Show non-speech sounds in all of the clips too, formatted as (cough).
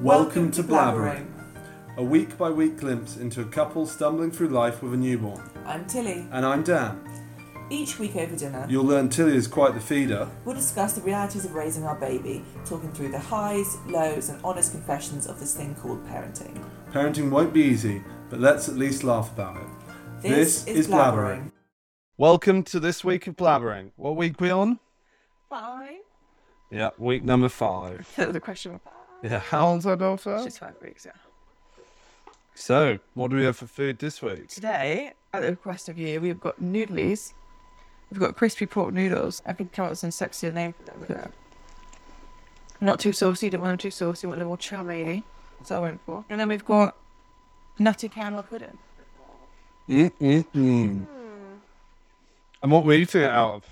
Welcome to Blabbering, a week by week glimpse into a couple stumbling through life with a newborn. I'm Tilly. And I'm Dan. Each week over dinner, You'll learn Tilly is quite the feeder. we'll discuss the realities of raising our baby, talking through the highs, lows, and honest confessions of this thing called parenting. Parenting won't be easy, but let's at least laugh about it. This is Blabbering. Welcome to this week of blabbering. What week we on? Five. Yeah, week number five. That was a question. Yeah, how old's our daughter? She's five weeks, yeah. So, what do we have for food this week? Today, at the request of you, we've got noodlies. We've got crispy pork noodles. I could come up with some sexier name for them. but, uh, Not too saucy, don't want them too saucy, want them more chummy. Eh? That's what I went for. And then we've got nutty caramel pudding. Mm-mm-mm. And what were you eating it out of?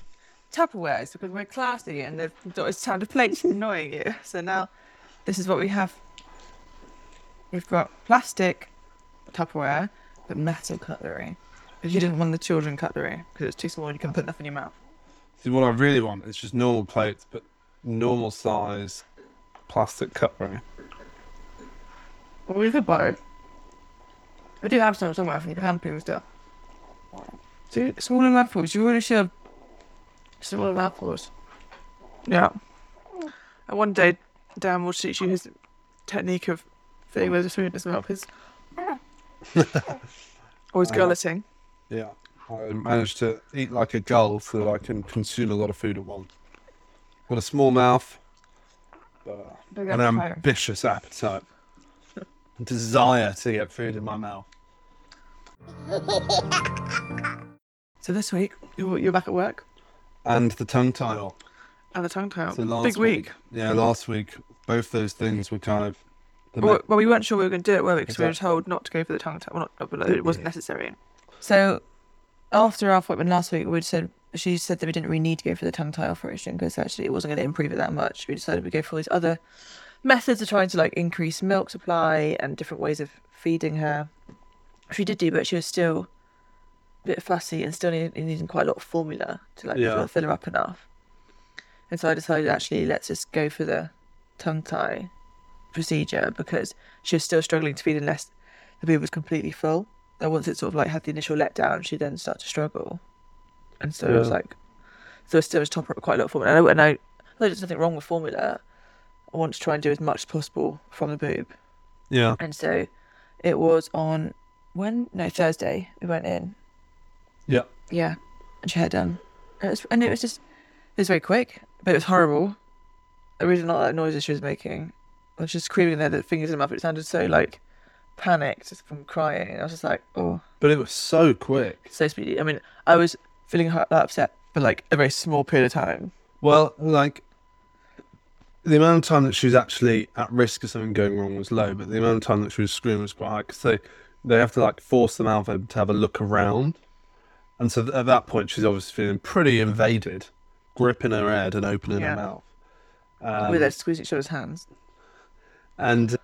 Tupperwares, because we're classy and they've got this sound of plates annoying you. So now, this is what we have. We've got plastic Tupperware, but metal cutlery. Because you didn't want the children cutlery, because it's too small and you can put nothing in your mouth. See, what I really want is just normal plates, but normal size plastic cutlery. Well, we could buy it. We do have some somewhere from the camping and stuff. See, smaller apples. You really should smaller. Yeah. And one day, Dan will teach you his technique of fitting loads of food in his mouth. His (laughs) or his gulleting. Yeah. I managed to eat like a gull so that I can consume a lot of food at once. Got a small mouth, but Big an appetite. ambitious appetite. Desire to get food in my mouth. (laughs) So this week, you're, you're back at work And the tongue tie. And the tongue tie. So last Big week. Yeah, last week, both those things were kind of. Well, well, we weren't sure we were going to do it, were we? Because we were told not to go for the tongue tie. Well, not, but it wasn't necessary. So, after our appointment last week, we said she said that we didn't really need to go for the tongue tie operation because actually it wasn't going to improve it that much. We decided we'd go for all these other methods of trying to like increase milk supply and different ways of feeding her. She did do, but she was still a bit fussy and still need, needing quite a lot of formula to like Yeah. fill, fill her up enough. And so I decided actually let's just go for the tongue tie procedure because she was still struggling to feed unless the boob was completely full. And once it sort of like had the initial letdown, she then started to struggle. And so it was like, so it still was top up quite a lot of formula. And I, and I, although there's nothing wrong with formula, I want to try and do as much as possible from the boob. yeah. And so it was on when no Thursday we went in. Yeah. Yeah, and she had um, done, it was, and it was just it was very quick, but it was horrible. I really did not like the noises she was making. I was just screaming there, the fingers in her mouth. It sounded so like panicked from crying. I was just like, oh, But it was so quick. so speedy. I mean, I was feeling that upset for like a very small period of time. Well, like. The amount of time that she was actually at risk of something going wrong was low, but the amount of time that she was screaming was quite high because they, they have to like force the mouth open to have a look around. And so at that point, she's obviously feeling pretty invaded, gripping her head and opening Yeah. her mouth. Um, with her squeezing each other's hands. and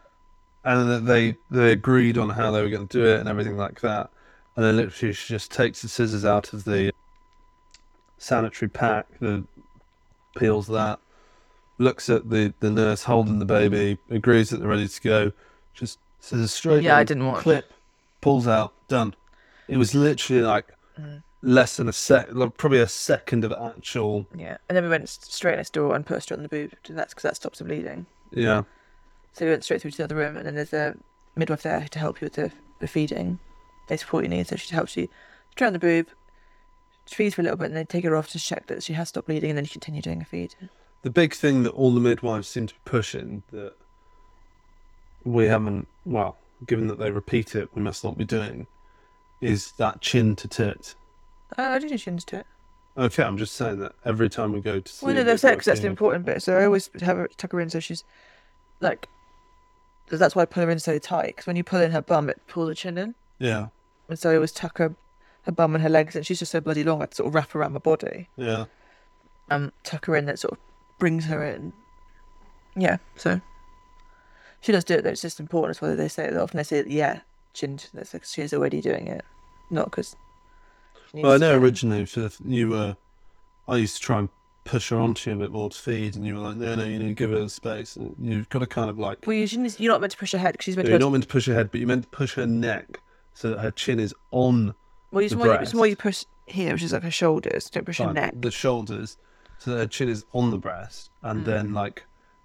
and they they agreed on how they were going to do it and everything like that. And then literally she just takes the scissors out of the sanitary pack, the peels that, looks at the the nurse holding the baby, agrees that they're ready to go, just scissors straight. Yeah, I didn't want- clip, pulls out, done. It was literally like less than a sec, like probably a second of actual. Yeah, and then we went straight next door and pushed her straight on the boob, and that's because that stops the bleeding. Yeah, So we went straight through to the other room, and then there's a midwife there to help you with the, the feeding. They support your needs, so she helps you try on the boob, feeds for a little bit, and then take her off to check that she has stopped bleeding, and then you continue doing a feed. the big thing that all the midwives seem to be pushing that we haven't, well, given that they repeat it, we must not be doing, is that chin to tit. I do do shins to it. Okay, I'm just saying that every time we go to see. Well, no, said because that's the important bit. So I always have her tuck her in, so she's like. that's why I pull her in so tight. Because when you pull in her bum, it pulls the chin in, Yeah, and so I always tuck her, her bum and her legs, and she's just so bloody long. I sort of wrap her around my body. yeah. um, tuck her in that sort of brings her in. Yeah, so she does do it though. It's just important as whether they say it often. They say yeah, chin. That's because she's already doing it, not because. Well, I know originally for the- you were, I used to try and push her onto you a bit more to feed, and you were like, no, no, you need to give her space. And you've got to kind of like, Well, you shouldn't, you're not meant to push her head because she's meant to. not meant to push her head, but you're meant to push her neck so that her chin is on well, it's the more, you- it's breast. more you push here, which is like her shoulders. Don't push her like, neck. the shoulders, so that her chin is on the breast, and Mm. then like,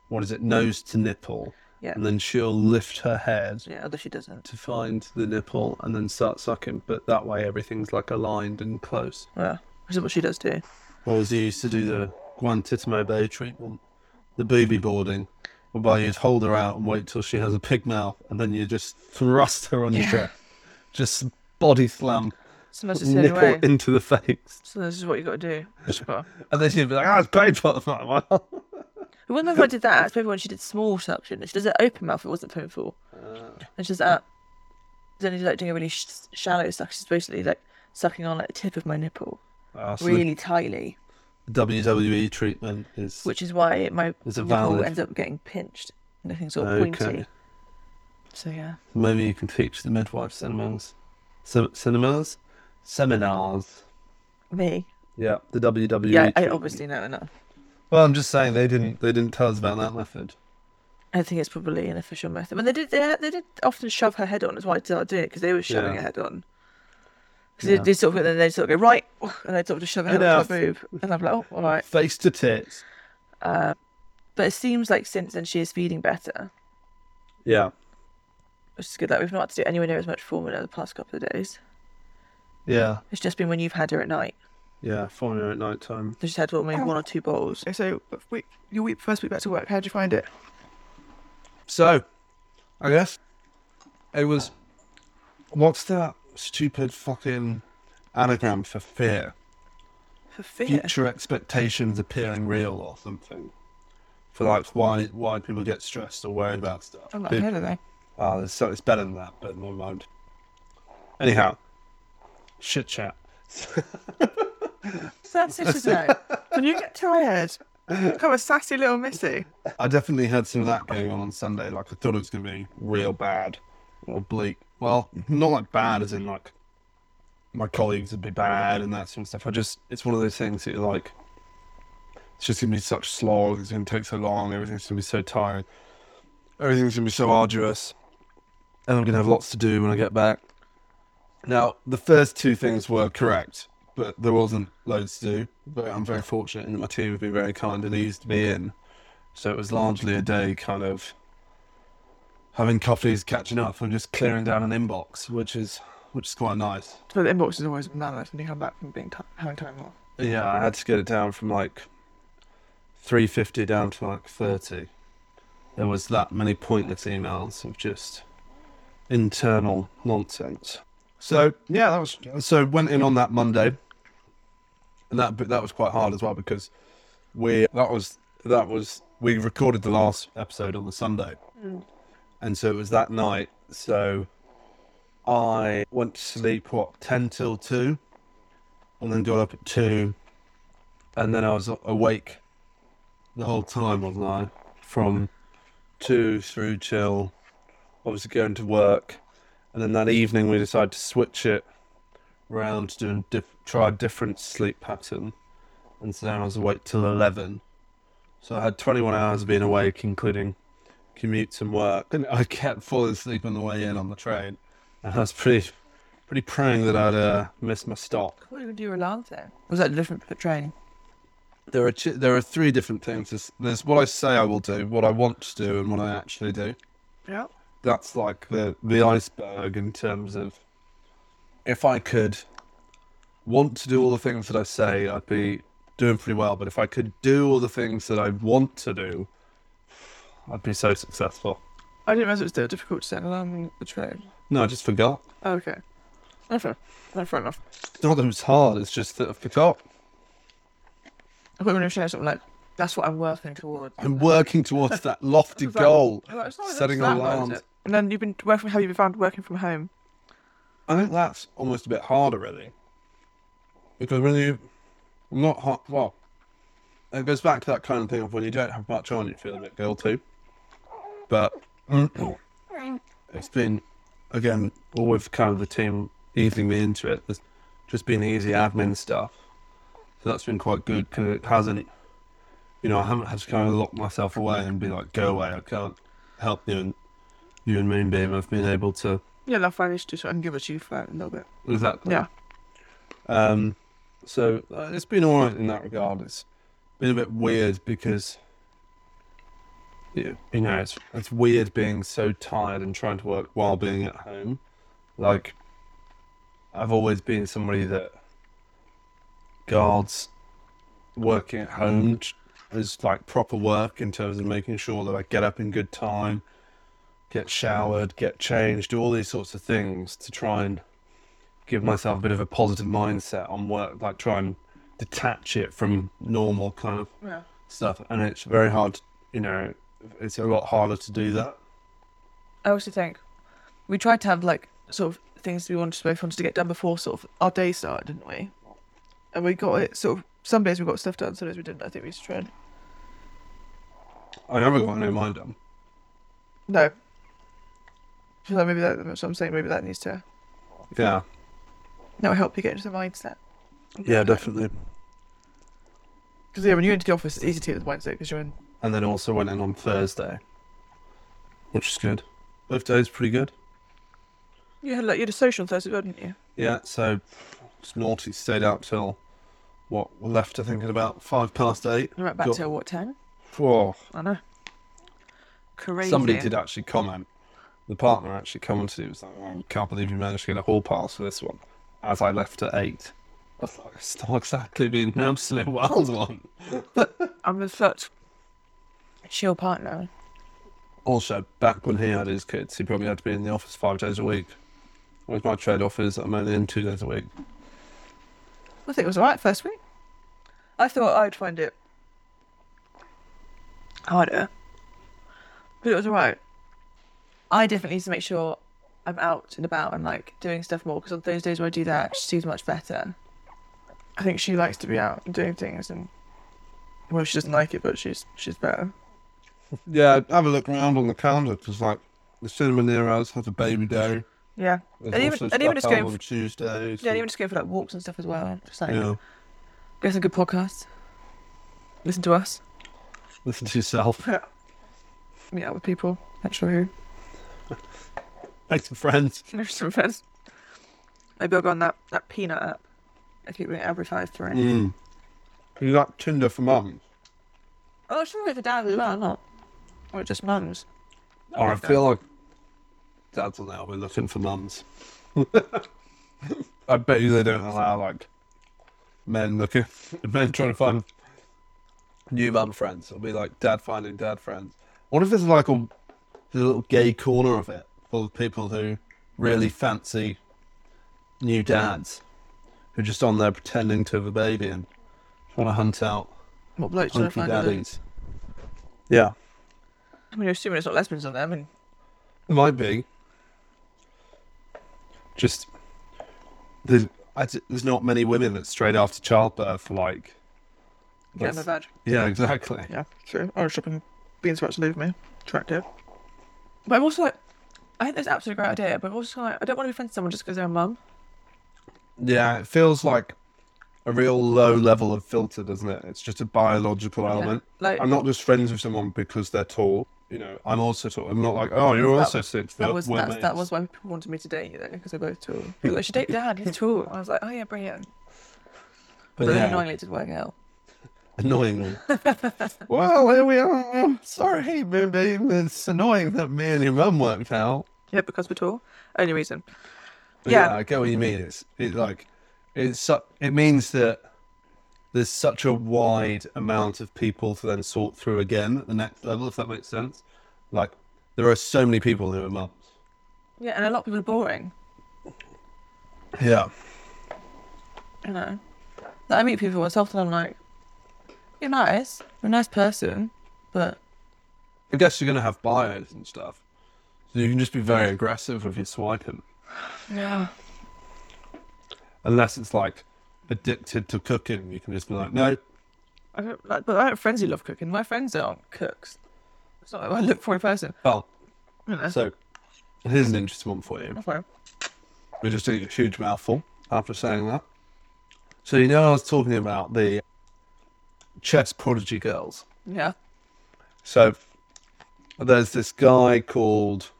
what is it, nose to nipple, Yeah. and then she'll lift her head Yeah, although she doesn't. to find the nipple and then start sucking. But that way, everything's like aligned and close. Well, which is what she does do. Whereas you used to do the Guantanamo Bay treatment, the booby boarding, whereby you'd hold her out and wait till she has a pig mouth, and then you just thrust her on your Yeah. (laughs) chest, just body slam, Sometimes it's the only nipple way. into the face, So this is what you got to do. (laughs) Just got- and then she'd be like, "Ah, it's painful." (laughs) I'm like, well, It wasn't if I did that. It's maybe when she did small suction. She does it open mouth. It wasn't painful. And she's that. Then she's like doing a really sh- shallow suck. She's basically like sucking on like the tip of my nipple, Ah, so really tightly, WWE treatment is which is why my Is nipple valid? ends up getting pinched. and Nothing sort of okay. pointy. So yeah. Maybe you can teach the midwife cinemas, Cin- cinemas, seminars. Me. Yeah, the WWE. Yeah, I obviously know enough. Well, I'm just saying they didn't. They didn't tell us about that method. I think it's probably an official method. But they did. They, they did often shove her head on. That's why I started doing it because they were shoving Yeah. her head on. Because Yeah. they, they sort of then they sort of go right, and they sort of just shove her head Enough. on my boob, and I'm like, oh, all right. Face to tits. Uh, but it seems like since then she is feeding better, Yeah, which is good. Like we've not had to do anywhere near as much formula the past couple of days. yeah, It's just been when you've had her at night. Yeah. Formula at night time. They just had what, maybe one or two bowls. So, week, your week, first week back to work, how'd you find it? So, I guess it was. What's that stupid fucking anagram for fear? For fear. Future expectations appearing real or something. For like why why people get stressed or worried about stuff. I'm not Pe- heard of that. Oh, there's so it's better than that, but never mind. Anyhow, shit chat. (laughs) Sassy today. when you get tired, become a sassy little missy. I definitely had some of that going on on Sunday. Like I thought it was going to be real bad or bleak. Well, not like bad as in like my colleagues would be bad and that sort of stuff. I just it's one of those things that you're like it's just going to be such slog. It's going to take so long. Everything's going to be so tired. Everything's going to be so arduous, and I'm going to have lots to do when I get back. Now, the first two things were correct, but there wasn't loads to do. But I'm very fortunate in that my team have been very kind and eased me in. So it was largely a day kind of having coffees, catching up, and just clearing down an inbox, which is which is quite nice. So the inbox is always mammoth when you come back from being ti having time off. Yeah, I had to get it down from like 350 down to like 30. There was that many pointless emails of just internal nonsense. So yeah, that was so went in on that Monday, and that that was quite hard as well because we that was that was we recorded the last episode on the Sunday, mm. and so it was that night. So I went to sleep what ten till two, and then got up at two, and then I was awake the whole time, wasn't I? From two through till obviously going to work, and then that evening we decided to switch it round to doing diff- try a different sleep pattern, and so then I was awake till eleven. So I had twenty one hours of being awake, including commutes and work, and I kept falling asleep on the way in on the train, and I was pretty pretty praying that I'd uh, miss my stop. What did you alarm then? Was that a different p- training? There are ch- there are three different things. There's, there's what I say I will do, what I want to do, and what I actually do. Yeah. That's like the the iceberg in terms of if I could want to do all the things that I say, I'd be doing pretty well. But if I could do all the things that I want to do, I'd be so successful. I didn't realize it was still difficult to set an alarm on the train. No, I just forgot. Oh, okay. Fair. No, fair enough. It's not that it was hard. It's just that I forgot. I thought we were going to share something like, that's what I'm working towards. I'm working towards (laughs) that lofty like- goal. Like, it's setting that alarms. And then you've been working. Have you been found working from home? I think that's almost a bit harder, really, because when you not hot, well, it goes back to that kind of thing of when you don't have much on, you feel a bit guilty. But (clears throat) it's been again all with kind of the team easing me into it. There's just been easy admin stuff, so that's been quite good because it hasn't you know, I haven't had to kind of lock myself away and be like, go away, I can't help you and you and Moonbeam have been able to Yeah, love managed to sort of give us you for a little bit. exactly. Yeah. Um, so uh, it's been all right in that regard. It's been a bit weird because, you you know, it's it's weird being so tired and trying to work while being at home. Like, I've always been somebody that guards working at home as like proper work in terms of making sure that I get up in good time, get showered, get changed, do all these sorts of things to try and give myself a bit of a positive mindset on work, like try and detach it from normal kind of Yeah. stuff. And it's very hard, you know, it's a lot harder to do that. I also think we tried to have like sort of things we wanted both wanted to get done before sort of our day started, didn't we? And we got it sort of. Some days we got stuff done, some days we didn't. I think we just tried. I never got any of mine done. No. Feel maybe that, that's what I'm saying. Maybe that needs to Yeah, now help you get into the mindset. yeah, definitely. Because yeah, when you're into the office, it's easy to get the mindset because you're in. And then also went in on Thursday, which is good. Both days pretty good. You had like you had a social on Thursday, didn't you? Yeah, so it's naughty. Stayed out till what? We left, I think, at about five past eight. Right back Got- till what ten? Whoa. I know. Crazy. Somebody did actually comment. The oh. partner actually commented. It was like, oh, I can't believe you managed to get a hall pass for this one. As I left at eight. I thought it's not exactly been an absolute wild one. (laughs) I'm such a chill partner. Also, back when he had his kids, he probably had to be in the office five days a week. Whereas my trade off is I'm only in two days a week. I think it was alright first week. I thought I'd find it harder, but it was alright. I definitely need to make sure I'm out and about and like doing stuff more because on those days where I do that, she's much better. I think she likes to be out and doing things, and well, she doesn't like it, but she's she's better. (laughs) Yeah, have a look around on the calendar because, like, the cinema near us has a baby day. Yeah, There's And even- and even just going on Tuesdays. yeah, and even just go for like walks and stuff as well. Just like yeah. go some good podcasts, listen to us, Listen to yourself. (laughs) Yeah, meet up with people, not sure who. Make some friends. (laughs) There's some friends. Maybe I'll go on that, that peanut app. I keep doing it every five three. Mm. You got Tinder for mums. Oh, sure, for dad as well, not. Or just mums. Or I feel like dads will now be looking for mums. (laughs) I bet you they don't allow like men looking, (laughs) men trying to find new mum friends. It'll be like dad finding dad friends. What if there's like a, there's a little gay corner of it full of people who really fancy new dads who are just on there pretending to have a baby and trying to hunt out What blokes hunky other- daddies. Yeah, I mean, you're assuming it's not lesbians on there. I mean, it might be. Just there's I, there's not many women that straight after childbirth like. get in the Yeah, exactly. Yeah, true. Or shopping beans about to leave me. Attractive. But I'm also like, I think that's absolutely a great idea, but I'm also like, I don't want to be friends with someone just because they're a mum. Yeah, it feels like a real low level of filter, doesn't it? It's just a biological element. Like, I'm not just friends with someone because they're tall. You know, I'm also tall. I'm not like, oh, you're That- also six that was that's, that was why people wanted me to date you, though, because we're both tall. People like, should date dad, he's tall. I was like, oh yeah, brilliant. But But yeah, annoyingly, it didn't work out. Annoyingly. (laughs) well, here we are. Sorry, Moonbeam. It's annoying that me and your mum worked out. Yeah, because we're tall. Only reason. But Yeah. yeah. I get what you mean. It's it like it's su- it means that there's such a wide amount of people to then sort through again at the next level, if that makes sense. Like there are so many people who are mums. Yeah, and a lot of people are boring. Yeah. You know, I meet people myself, and I'm like, you're nice, you're a nice person, but I guess you're gonna have bios and stuff. So you can just be very aggressive with your swiping. yeah, Unless it's like addicted to cooking, you can just be like, no, I don't like. But I have friends who love cooking. My friends aren't cooks. It's not like I look for a person. well, You know, so here's an interesting one for you. fine. We're just eating a huge mouthful after saying that. So you know I was talking about the chess prodigy girls. Yeah. So there's this guy called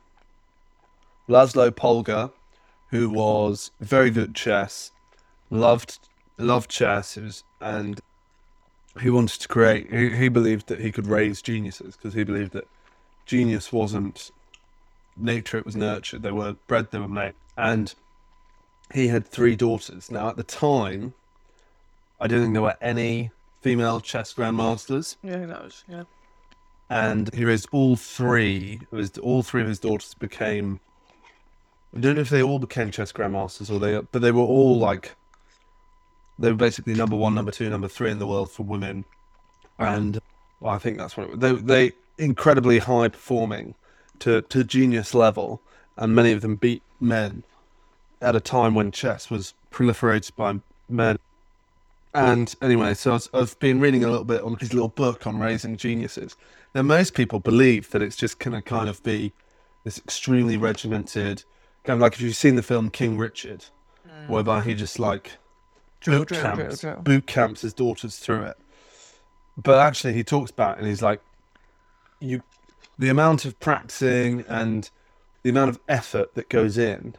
Laszlo Polgar, who was very good at chess, loved loved chess, was, and he wanted to create. He, he believed that he could raise geniuses because he believed that genius wasn't nature; it was nurtured. They were bred, they were made, and he had three daughters. Now, at the time, I don't think there were any female chess grandmasters Yeah, that was yeah. and he raised all three. It was all three of his daughters became. I don't know if they all became chess grandmasters or they, but they were all like. They were basically number one, number two, number three in the world for women, and well, I think that's what it, they they incredibly high performing, to to genius level, and many of them beat men, at a time when chess was proliferated by men. And anyway, so I've been reading a little bit on his little book on raising geniuses. Now, most people believe that it's just going to kind of be this extremely regimented, kind of like if you've seen the film King Richard, mm. whereby he just like Drill, boot drill, camps, drill, boot camps his daughters through it. But actually, he talks about it and he's like, you, the amount of practicing and the amount of effort that goes in,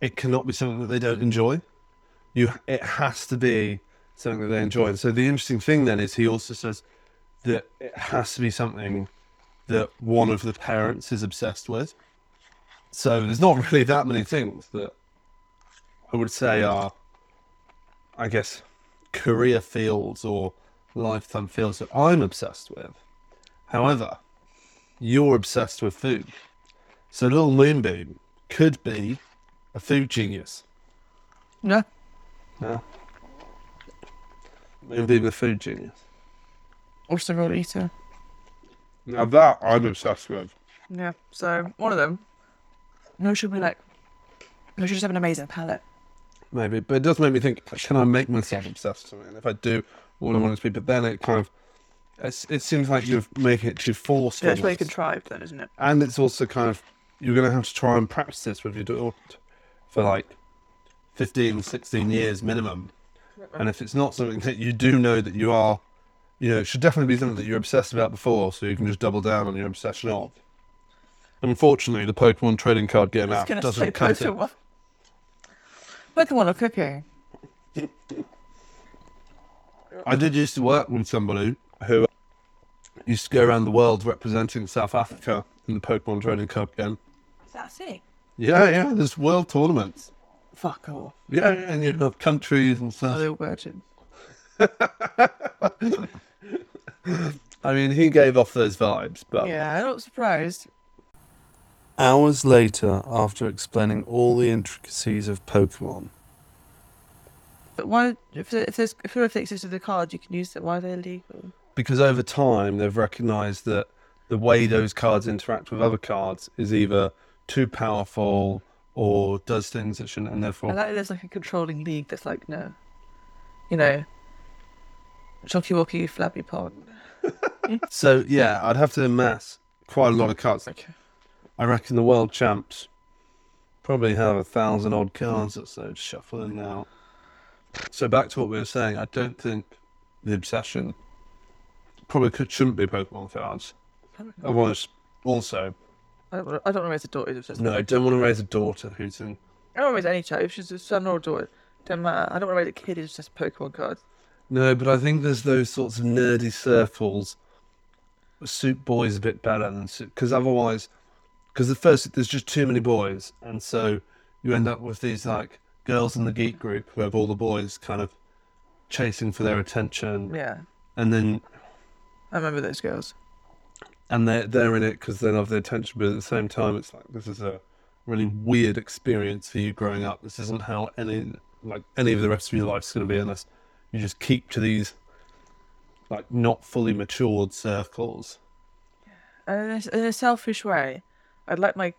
it cannot be something that they don't enjoy. You, it has to be something that they enjoy. And so the interesting thing then is he also says that it has to be something that one of the parents is obsessed with. So there's not really that many things that I would say are, I guess, career fields or lifetime fields that I'm obsessed with. However, you're obsessed with food. So Little Moonbeam could be a food genius. Yeah. Yeah. Moonbeam a food genius. Or cereal eater. Now that I'm obsessed with. Yeah. So one of them. No, should be like. No, should just have an amazing palate. Maybe, but it does make me think: Can I make myself obsessed with it? And if I do, all I want it to be. But then it kind of, it's, it seems like you're making it too forceful. Yeah, it's very contrived then, isn't it? and it's also kind of you're going to have to try and practice this with your daughter for like 15 16 years minimum and if it's not something that you do know that you are you know it should definitely be something that you're obsessed about before so you can just double down on your obsession of unfortunately the pokemon trading card game app gonna say doesn't cut it Pokemon. Pokemon or cooking. i did used to work with somebody who used to go around the world representing south africa in the pokemon trading card game That's it. yeah yeah there's world tournaments Fuck off. yeah, yeah and you have countries and Are stuff they all virgins? (laughs) I mean, he gave off those vibes, but Yeah, I'm not surprised. Hours later, after explaining all the intricacies of Pokemon, But why? If there, if there's if there existed the cards, you can use it. Why are they illegal? because over time they've recognised that the way those cards interact with other cards is either too powerful or does things that shouldn't, and I therefore like there's like a controlling league that's like no, you know, Chalky-Walky, Flabby Pond. (laughs) So yeah, I'd have to amass quite a lot of cards. Okay. I reckon the world champs probably have a thousand odd cards or so shuffling out. So back to what we were saying, I don't think the obsession probably could, shouldn't be Pokemon cards. I want also I don't, I don't want to raise a daughter. who's just no, I don't want to raise a daughter who's in. I don't want to raise any child. If she's a son or a daughter, doesn't matter. I don't want to raise a kid who's just Pokemon cards. No, but I think there's those sorts of nerdy circles suit boys a bit better than because otherwise, because at first there's just too many boys, and so you end up with these like girls in the geek group who have all the boys kind of chasing for their attention, Yeah, and then I remember those girls. And they're they're in it because they love the attention, but at the same time, it's like this is a really weird experience for you growing up. This isn't how any like any of the rest of your life's going to be unless you just keep to these like not fully matured circles. And in a, in a selfish way, I'd like my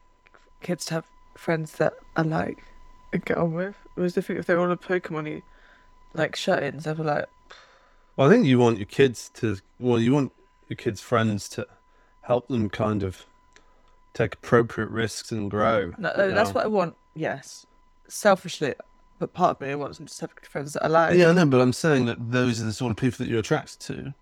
kids to have friends that I like and get on with. It was different if they were all a Pokemon like shut-ins. I'd be like, Well, I think you want your kids to well, you want your kids' friends to help them kind of take appropriate risks and grow. no, you that's know? what I want. Yes, selfishly, but part of me wants them to have friends that I like. Yeah, I know, but I'm saying that those are the sort of people that you're attracted to.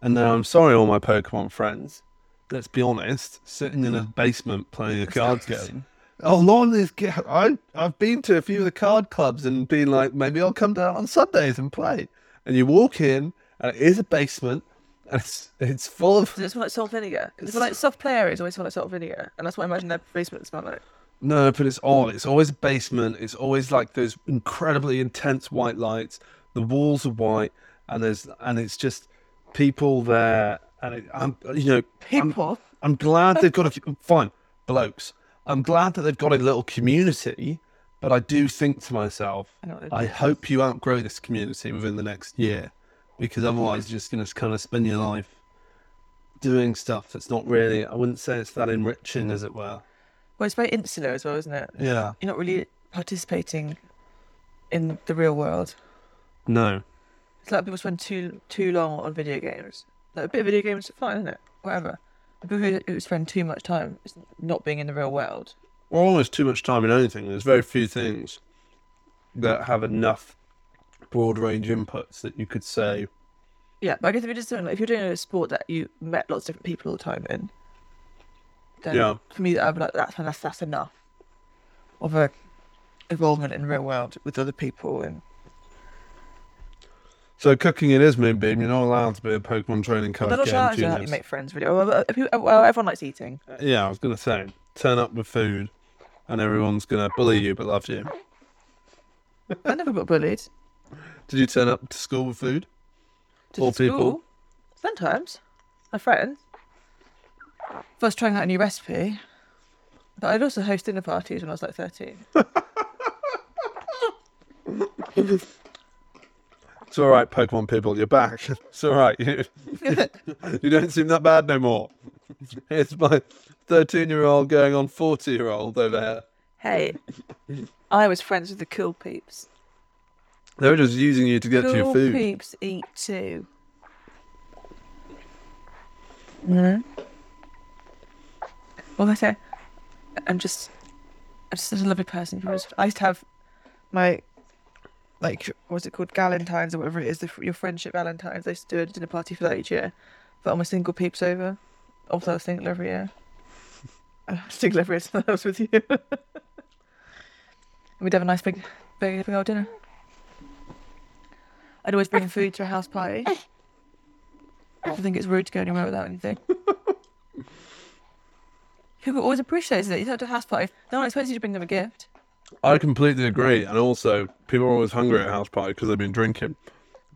And now I'm sorry, all my Pokemon friends. Let's be honest, sitting in a mm-hmm. basement playing a card game. Oh, lot of these. ga- I I've been to a few of the card clubs and been like, maybe I'll come down on Sundays and play. And you walk in, and it is a basement, and it's it's full of Does it smell like salt vinegar? Because like soft play areas always smell like salt vinegar, and that's what I imagine their basement smell like. No, but it's odd. It's always a basement. It's always like those incredibly intense white lights. The walls are white, and there's and it's just people there. And it, I'm, you know, I'm, People. I'm glad they've got a fine blokes. I'm glad that they've got a little community. But I do think to myself, I know what they've I hope you outgrow this community within the next year, because otherwise you're just going to kind of spend your life doing stuff that's not really. I wouldn't say it's that enriching, as it were. Well, it's very insular as well, isn't it? Yeah. You're not really participating in the real world. No. It's like people spend too too long on video games. Like a bit of video games is fine, isn't it? Whatever. But People who, who spend too much time is not being in the real world. Well, almost too much time in anything. There's very few things that have enough broad range inputs that you could say, Yeah, but I guess if you're just doing like if you're doing a sport that you met lots of different people all the time in, then Yeah. for me be like that's that's that's enough of a involvement in the real world with other people and so cooking it is Moonbeam. You're not allowed to be a Pokemon training card they're not how to you make friends really. Well, well, well, everyone likes eating. Uh, yeah, I was going to say, turn up with food and everyone's going to bully you but love you. I never got bullied. Did you turn up to school with food? To All people? school. Sometimes. My friends. Was trying out a new recipe. But I'd also host dinner parties when I was like 13. (laughs) It's all right, Pokemon people, you're back. (laughs) It's all right. You, (laughs) you don't seem that bad no more. It's my 13 year old going on 40 year old over here. hey, I was friends with the cool peeps. They were just using you to get to your Cool food. peeps eat too. No. Well, I say, I'm just, I'm just such a lovely person. Because I used to have my, like, what's it called, Galentine's or whatever it is, the, your friendship Valentine's. I used to do a dinner party for that each year. But all my single peeps over. Also, I was single every year. I was (laughs) single every year since I was with you. (laughs) and we'd have a nice big, big, big old dinner. I'd always bring food to a house party. I think it's rude to go anywhere without anything. (laughs) People always appreciate it. You go to a house party, no one expects you to bring them a gift. I completely agree. And also, people are always hungry at a house party because they've been drinking.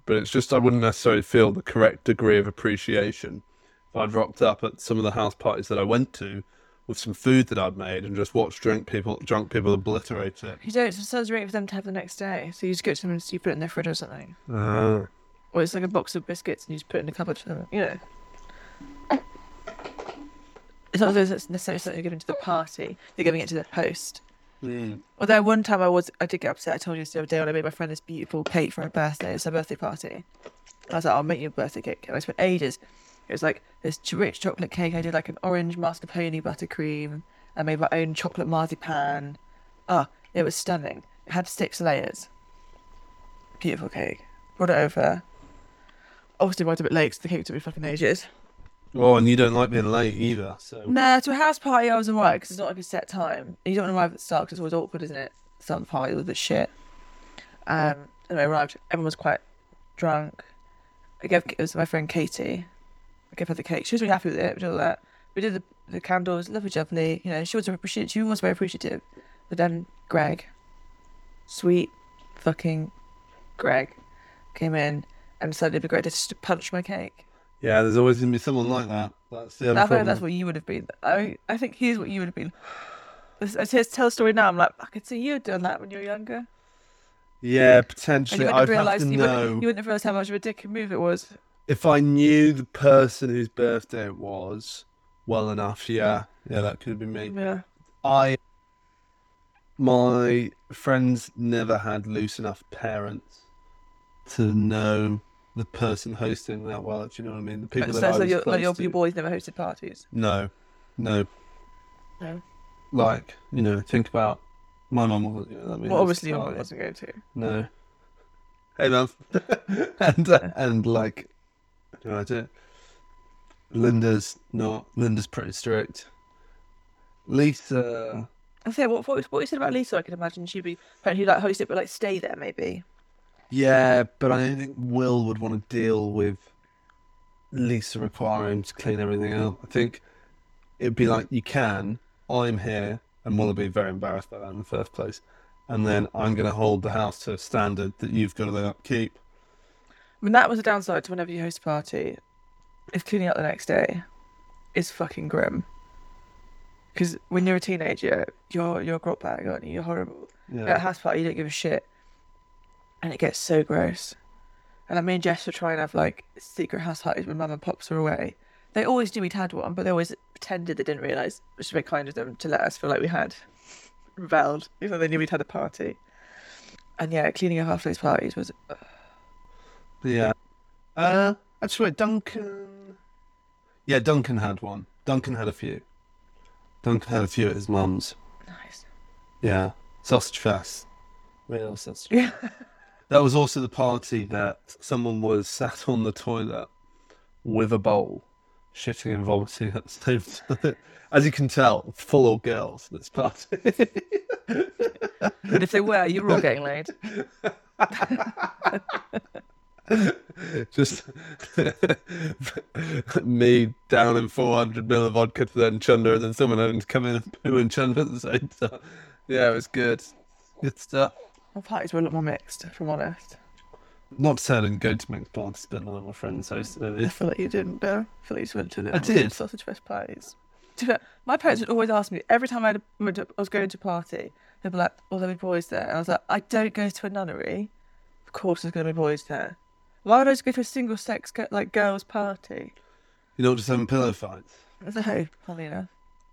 But it's just, I wouldn't necessarily feel the correct degree of appreciation if I'd rocked up at some of the house parties that I went to with some food that I'd made and just watch drunk people, drunk people obliterate it. You don't, it's sounds for them to have the next day. So you just go to them and you put it in their fridge or something. Ah. Or it's like a box of biscuits and you just put it in the cupboard for them, you know. It's not as though it's necessarily something you're giving to the party, you're giving it to the host. Although one time I was, I did get upset. I told you this the other day when I made my friend this beautiful cake for her birthday. It's her birthday party. I was like, I'll make you a birthday cake. And I spent ages. It was like this rich chocolate cake. I did like an orange mascarpone buttercream. I made my own chocolate marzipan. Ah, it was stunning. It had six layers. Beautiful cake. Brought it over. Obviously, arrived a bit late because the cake took me fucking ages. Oh, and you don't like being late either. So Nah, to a house party I was alright because it's not like a set time. You don't arrive at the start because it's always awkward, isn't it? The party with the shit. Um, and I arrived. Everyone was quite drunk. I gave it was my friend Katie. I gave her the cake. She was really happy with it. We did all that. We did the, the candles. Lovely, lovely. You know, she was appreciative. She was very appreciative. But then Greg, sweet, fucking Greg, came in and decided it'd be great just to punch my cake. yeah, there's always going to be someone like that. That's the other I problem. that's what you would have been. I I think here's what you would have been. I just tell a story now. I'm like, I could see you doing that when you were younger. Yeah, And potentially. you wouldn't I'd have to you, know. wouldn't, you wouldn't have realised how much of a dick move it was. If I knew the person whose birthday it was well enough, yeah, yeah, that could have been me. Yeah. I, my friends never had loose enough parents to know the person hosting that well. Do you know what I mean? The people so that I so your, like your, your boys never hosted parties. No, no. No. Like you know, think about my mum. wasn't- You know, I mean, Well, obviously your mum wasn't going to. No. Hey, mum. (laughs) and uh, and like, you know, I do. Linda's not. Linda's pretty strict. Lisa. I say what what, what you said about Lisa, I can imagine she'd be apparently like host it, but like stay there maybe. Yeah, but I don't think Will would want to deal with Lisa requiring him to clean everything up. I think it'd be like, you can, I'm here, and Will would be very embarrassed by that in the first place. And then I'm going to hold the house to a standard that you've got to upkeep. I mean that was a downside to whenever you host a party, is cleaning up the next day is fucking grim. Because when you're a teenager, you're you're a grot bag, aren't you? You're horrible. At a house party, you don't give a shit, and it gets so gross. And like, me and Jess were trying to have like secret house parties when Mum and Pops were away. They always knew we'd had one, but they always pretended they didn't realise, which was very kind of them to let us feel like we had rebelled, even though they knew we'd had a party. And yeah, cleaning up after those parties was Yeah. Uh, actually, wait, Duncan. Yeah, Duncan had one. Duncan had a few. Duncan had a few at his mum's. nice. Yeah. Sausage fest. Real sausage. Yeah. That was also the party that someone was sat on the toilet with a bowl, shitting and vomiting at the same time. (laughs) As you can tell, full of girls at this party. And if they were, you were all getting laid. (laughs) (laughs) (laughs) Just (laughs) me down in 400 ml of vodka to then chunder, and then someone having to come in and poo and chunder at the same time. Yeah, it was good. Good stuff. My parties were a lot more mixed, if I'm honest. Not to say I didn't go to mixed parties, but none of my friends hosted I it. feel like you didn't, though. I feel like you went to the I did. sausage fest parties. To be fair, My parents would always ask me every time I, had a, went to- I was going to a party. They'd be like, "Oh, there'll be boys there." And I was like, "I don't go to a nunnery. Of course, there's going to be boys there. Why would I just go to a single sex gi- like girls' party?" You're not just having pillow fights. No, funny enough.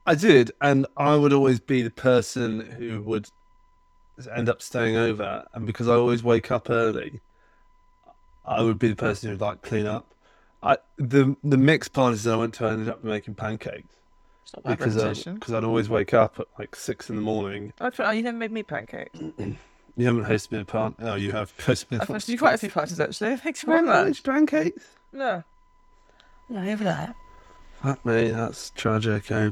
I did, and I would always be the person who would end up staying over, and because I always wake up early, I would be the person who'd like clean up. I the the mixed parties that I went to, I ended up making pancakes It's because um, I, cause I'd always wake up at like six in the morning. Oh, oh you never made me pancakes. (clears throat) You haven't hosted me a party. Oh, you have (laughs) hosted me I've party. hosted you quite a few parties actually. (laughs) Thanks very much. pancakes. No. No, over that. Fuck me, that's tragic. Eh?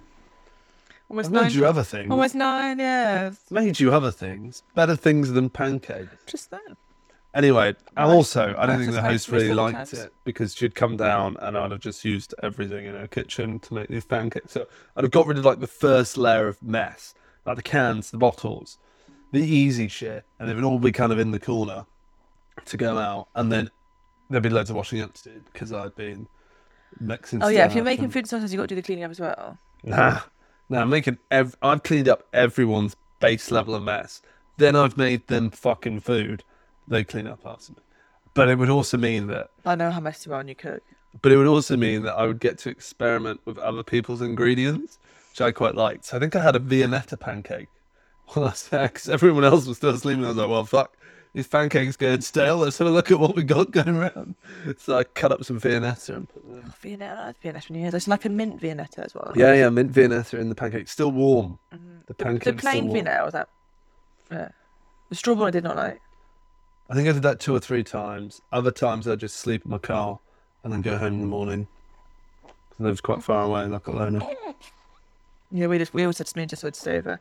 Almost I've nine. made you other things. Almost nine, yeah. made you other things, better things than pancakes. Just then. Anyway, and Nice. also, I don't think the host really Nice liked times. it because she'd come down and I'd have just used everything in her kitchen to make these pancakes. So I'd have got rid of like the first layer of mess, like the cans, the bottles, the easy shit, and it would all be kind of in the corner to go out. And then there'd be loads of washing up to do because I'd been mixing Oh yeah, if you're making and- food sauces, you have got to do the cleaning up as well. Nah, nah, I'm making. Ev- I've cleaned up everyone's base level of mess. Then I've made them fucking food. They clean up after me. But it would also mean that. I know how messy you are when you cook. But it would also mean that I would get to experiment with other people's ingredients, which I quite liked. So I think I had a Viennetta pancake. Well, that's because everyone else was still sleeping. I was like, well, fuck. These pancakes going stale. Let's have a look at what we got going around. (laughs) So I cut up some Viennetta and put them. Oh, Viennetta, Viennetta you hear. There's like a mint Viennetta as well. Yeah, yeah, mint Viennetta in the pancake. Still warm. Mm-hmm. The The, pancake. the plain Viennetta was that. Yeah. The strawberry I did not like. I think I did that two or three times. Other times I just sleep in my car and then go home in the morning. I lives quite far away, like a loner. Yeah, we just we always said to just would stay over.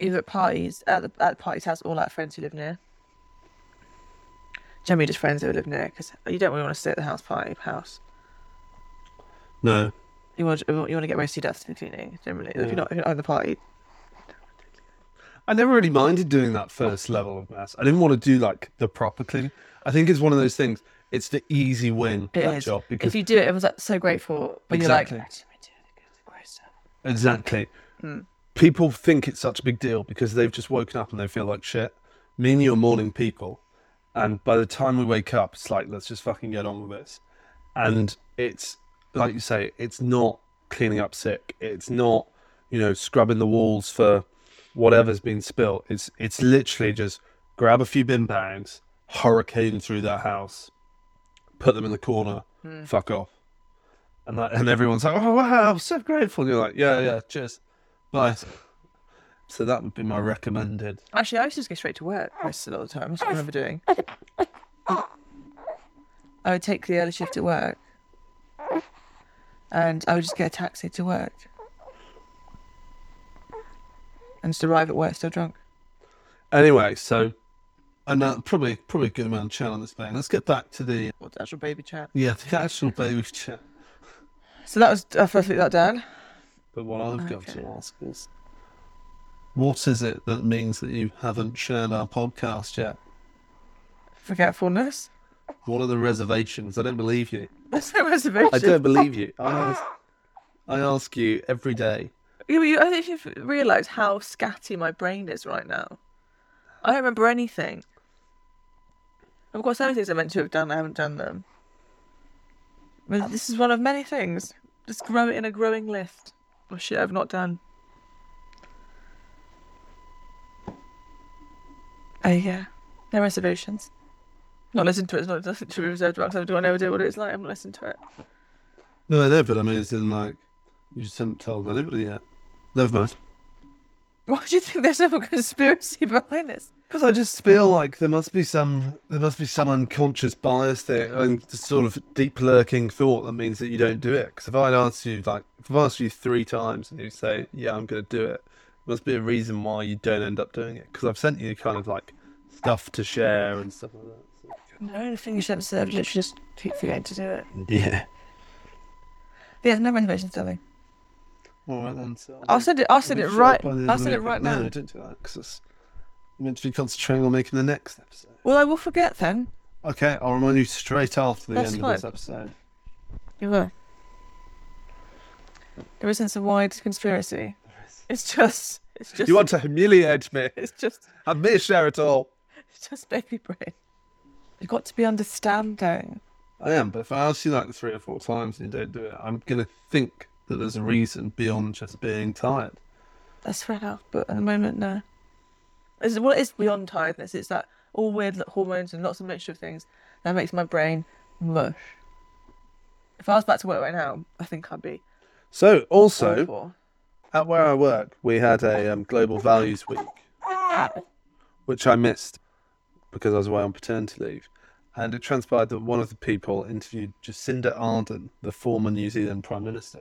Either at parties at the at the party's house or like friends who live near. Generally, just friends who live near because you don't really want to stay at the house party house. No. You want you want to get most of your dust cleaning generally. If you're not if you're not at the party, I never really minded doing that first level of mess. I didn't want to do like the proper cleaning. I think it's one of those things. It's the easy win It that is. job because if you do it, everyone's like so grateful. But Exactly. you're like, "Actually, I do it because it's gross." exactly Mm. People think it's such a big deal because they've just woken up and they feel like shit. Me and you are morning people, and by the time we wake up, it's like let's just fucking get on with this. And it's like you say, it's not cleaning up sick. It's not you know scrubbing the walls for whatever's been spilt. It's it's literally just grab a few bin bags, hurricane through that house, put them in the corner, hmm. fuck off. And that, and everyone's like, "Oh wow, so grateful." And you're like, "Yeah, yeah, cheers, bye." So that would be my recommended. Actually, I used to just go straight to work most of the time. That's what I remember doing. I would take the early shift at work, and I would just get a taxi to work, and just arrive at work still drunk. Anyway, so and uh, probably probably a good amount of chat on this thing. Let's get back to the What's actual baby chat? yeah the actual baby chat. So that was I first put that down. But what I've got to ask is, what is it that means that you haven't shared our podcast yet? Forgetfulness. What are the reservations? I don't believe you. (laughs) There's no reservation. I don't believe you. (laughs) I ask, I ask you every day. But you, I if you've realised how scatty my brain is right now. I don't remember anything. I've got so many things I meant to have done, I haven't done them. But this is one of many things. Just grow it in a growing list of shit I've not done. Oh yeah. No reservations. Not listen to it, it's not nothing to be reserved about I have no idea what it's like, I'm not listening to it. No, I know, but I mean, it's in like you just haven't told anybody yet. Never mind. Why do you think there's some conspiracy behind this? Because I just feel like there must be some there must be some unconscious bias there and the sort of deep lurking thought that means that you don't do it. Because if I'd asked you like if I've asked you three times and you say yeah I'm going to do it, there must be a reason why you don't end up doing it. Because I've sent you kind of like stuff to share and stuff like that. So. No, the thing you should said, literally just keep forgetting to do it. Yeah. But yeah, no reservations, darling. All right then. So um, I'll send it. I'll send it right. shut by the end I'll of send it right no, now. No, don't do that because I'm meant to be concentrating on making the next episode. Well, I will forget then. Okay, I'll remind you straight after the That's end fine. of this episode. You will. There isn't a wide conspiracy. It's just. It's just. You want to humiliate me? It's just. Have me share it all. (laughs) It's just baby brain. You've got to be understanding. I am, but if I ask you like three or four times and you don't do it, I'm gonna think that there's a reason beyond just being tired. That's fair enough, but at the moment, no. It's, well, it is beyond tiredness. It's that all weird hormones and lots of mixture of things that makes my brain mush. If I was back to work right now, I think I'd be So, also awful. at where I work, we had a um, global values week, which I missed because I was away on paternity leave. And it transpired that one of the people interviewed Jacinda Ardern, the former New Zealand Prime Minister.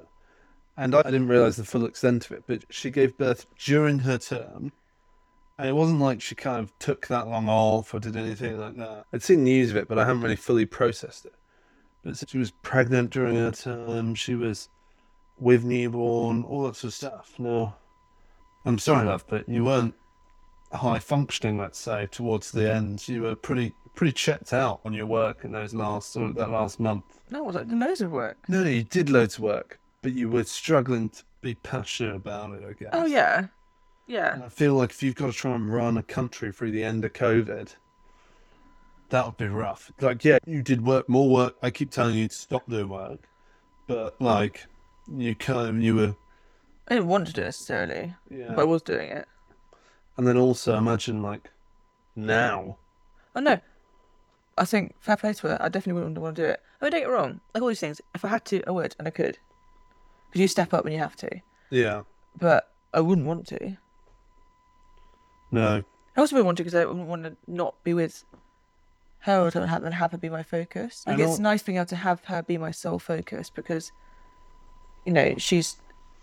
And I didn't realise the full extent of it, but she gave birth during her term. And it wasn't like she kind of took that long off or did anything like that. I'd seen news of it, but I hadn't really fully processed it. But she was pregnant during her term, she was with newborn, all that sort of stuff. No, I'm sorry, love, but you weren't high functioning. Let's say towards the end, you were pretty pretty checked out on your work in those last sort of that last month. No, it was like loads of work. No, you did loads of work, but you were struggling to be passionate about it. I guess. Oh yeah, And yeah. I feel like if you've got to try and run a country through the end of COVID, that would be rough. Like, yeah, you did work more work. I keep telling you to stop doing work, but like, you kind of you were I didn't want to do it necessarily, yeah. but I was doing it. And then also imagine like now. Oh no, I think fair play to her. I definitely wouldn't want to do it. I mean, don't get me wrong. Like all these things, if I had to, I would, and I could. Because you step up when you have to, Yeah. but I wouldn't want to. No. I also wouldn't want to because I wouldn't want to not be with her or to have, and have her be my focus. Like it's nice being able to have her be my sole focus because, you know, she's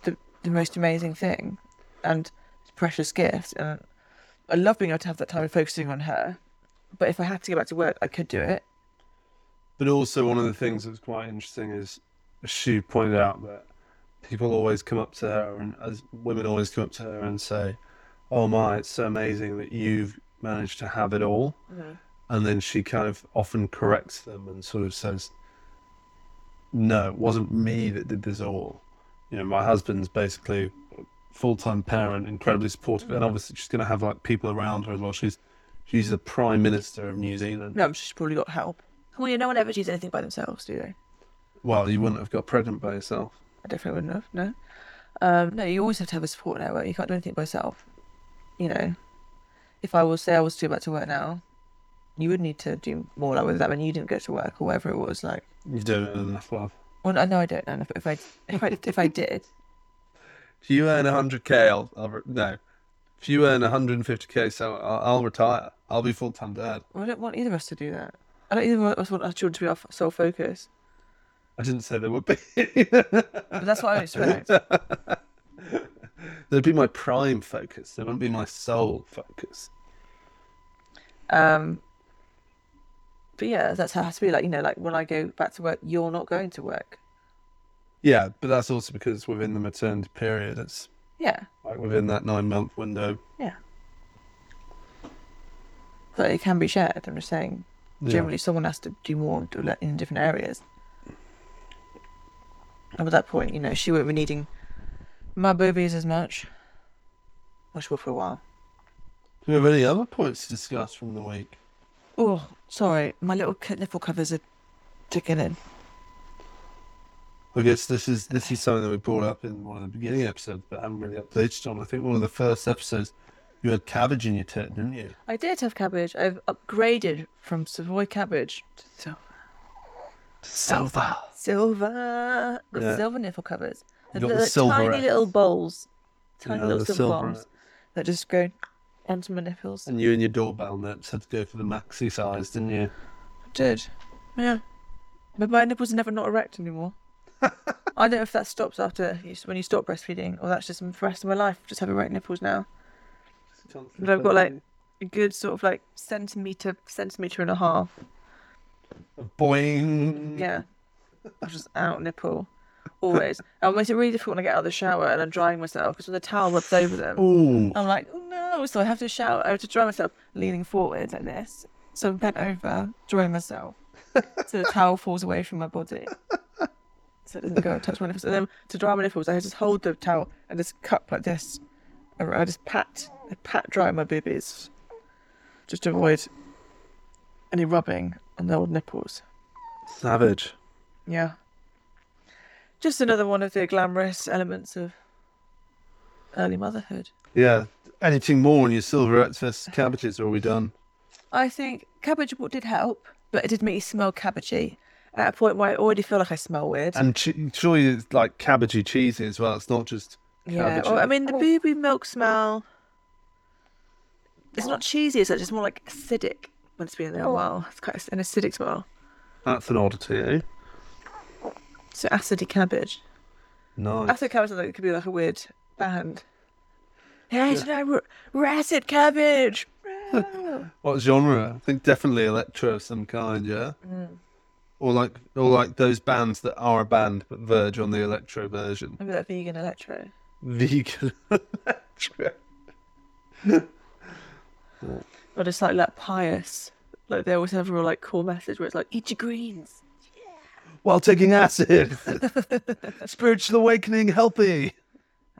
the the most amazing thing, and precious gift, and I love being able to have that time of focusing on her. But if I had to go back to work, I could do it. But also one of the things that's quite interesting is she pointed out that people always come up to her and as women always come up to her and say, Oh my, it's so amazing that you've managed to have it all mm-hmm. and then she kind of often corrects them and sort of says, No, it wasn't me that did this all. You know, my husband's basically a full time parent, incredibly supportive, and mm-hmm. obviously she's gonna have like people around her as well. She's she's the Prime Minister of New Zealand. No, she's probably got help. Well, yeah, no one ever does anything by themselves, do they? Well, you wouldn't have got pregnant by yourself. I definitely wouldn't have. No. Um, no, you always have to have a support network. You can't do anything by yourself. You know, if I was say I was to go back to work now, you would need to do more like whether that meant you didn't go to work or whatever it was. Like, You don't earn enough love. well, I know I don't know, but if I if I if I did, If you earn 100k, I'll, I'll re- no. If you earn 150k, so I'll, I'll retire. I'll be full time dad. well, I don't want either of us to do that. I don't either of us want our children to be our sole focus. I didn't say there would be. (laughs) But that's what I expect. They'd be my prime focus. They wouldn't be my sole focus. Um, but yeah, that's how it has to be. Like you know, like when I go back to work, you're not going to work. Yeah, but that's also because within the maternity period, it's Yeah, like within that nine month window. yeah. But it can be shared. I'm just saying. Yeah. Generally, someone has to do more in different areas. And at that point, you know, she won't be needing my boobies as much. Well, she will for a while. Do you have any other points to discuss from the week? Oh, sorry, my little nipple covers are ticking in. I guess this is this is something that we brought up in one of the beginning episodes, but I haven't really updated on. I think one of the first episodes, you had cabbage in your tit, didn't you? I did have cabbage. I've upgraded from Savoy cabbage to Silver. silver. The Yeah. silver nipple covers. You The got the silver tiny it. little bowls. Tiny Yeah, little the silver silver bowls that just go onto my nipples. And you and your doorbell nips had to go for the maxi size, didn't you? I did. Yeah. But my nipples are never not erect anymore. (laughs) I don't know if that stops after you, when you stop breastfeeding, or that's just for the rest of my life. Just have erect nipples now. But I've got like a good sort of like centimeter, centimeter and a half. Boing. Yeah. I'm just out nipple. Always. (laughs) And it makes it really difficult when I get out of the shower and I'm drying myself because when the towel rubs over them, Ooh. I'm like, oh no. So I have to shower, I have to dry myself leaning forward like this. So I'm bent over, drying myself. (laughs) so the towel falls away from my body. So it doesn't go and touch my nipples. And then to dry my nipples, I just hold the towel and just cup like this. And I just pat, I pat dry my boobies. Just to avoid any rubbing the old nipples. Savage. Yeah. Just another one of the glamorous elements of early motherhood. Yeah. Anything more on your silver versus cabbages, or are we done? I think cabbage did help, but it did make you smell cabbagey at a point where I already feel like I smell weird. And che- surely it's like cabbagey cheesy as well. It's not just yeah, I mean, the booby milk smell. It's not cheesy, it's just more like acidic when it's been there a while. It's quite an acidic smell. That's an oddity, eh? So acidy cabbage. Nice. Acid cabbage, I think, could be like a weird band. Yeah, it's no, we're, we're acid cabbage. (laughs) What genre? I think definitely electro of some kind, yeah. Or like, or like those bands that are a band but verge on the electro version. Maybe like vegan electro. Vegan (laughs) electro. (laughs) Or it's like that pious. Like they always have a real like cool message where it's like, eat your greens. While taking acid. (laughs) Spiritual awakening, healthy.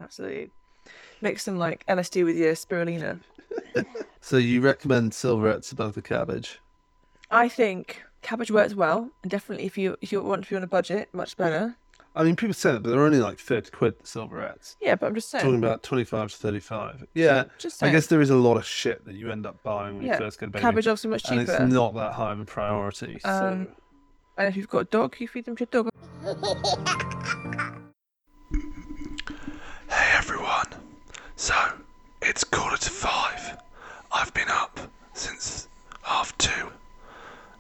Absolutely. Mix some like LSD with your spirulina. (laughs) So you recommend silverettes above the cabbage? I think cabbage works well, and definitely if you if you want to be on a budget, much better. I mean, people say that, but they're only like 30 quid, the silver silverettes. Yeah, but I'm just saying. Talking about 25 to 35. Yeah. Just saying. I guess there is a lot of shit that you end up buying when yeah, you first get a baby. cabbage obviously much and it's not that high of a priority. So. Um, And if you've got a dog, you feed them to your dog. Hey everyone. So, it's quarter to five. I've been up since half two.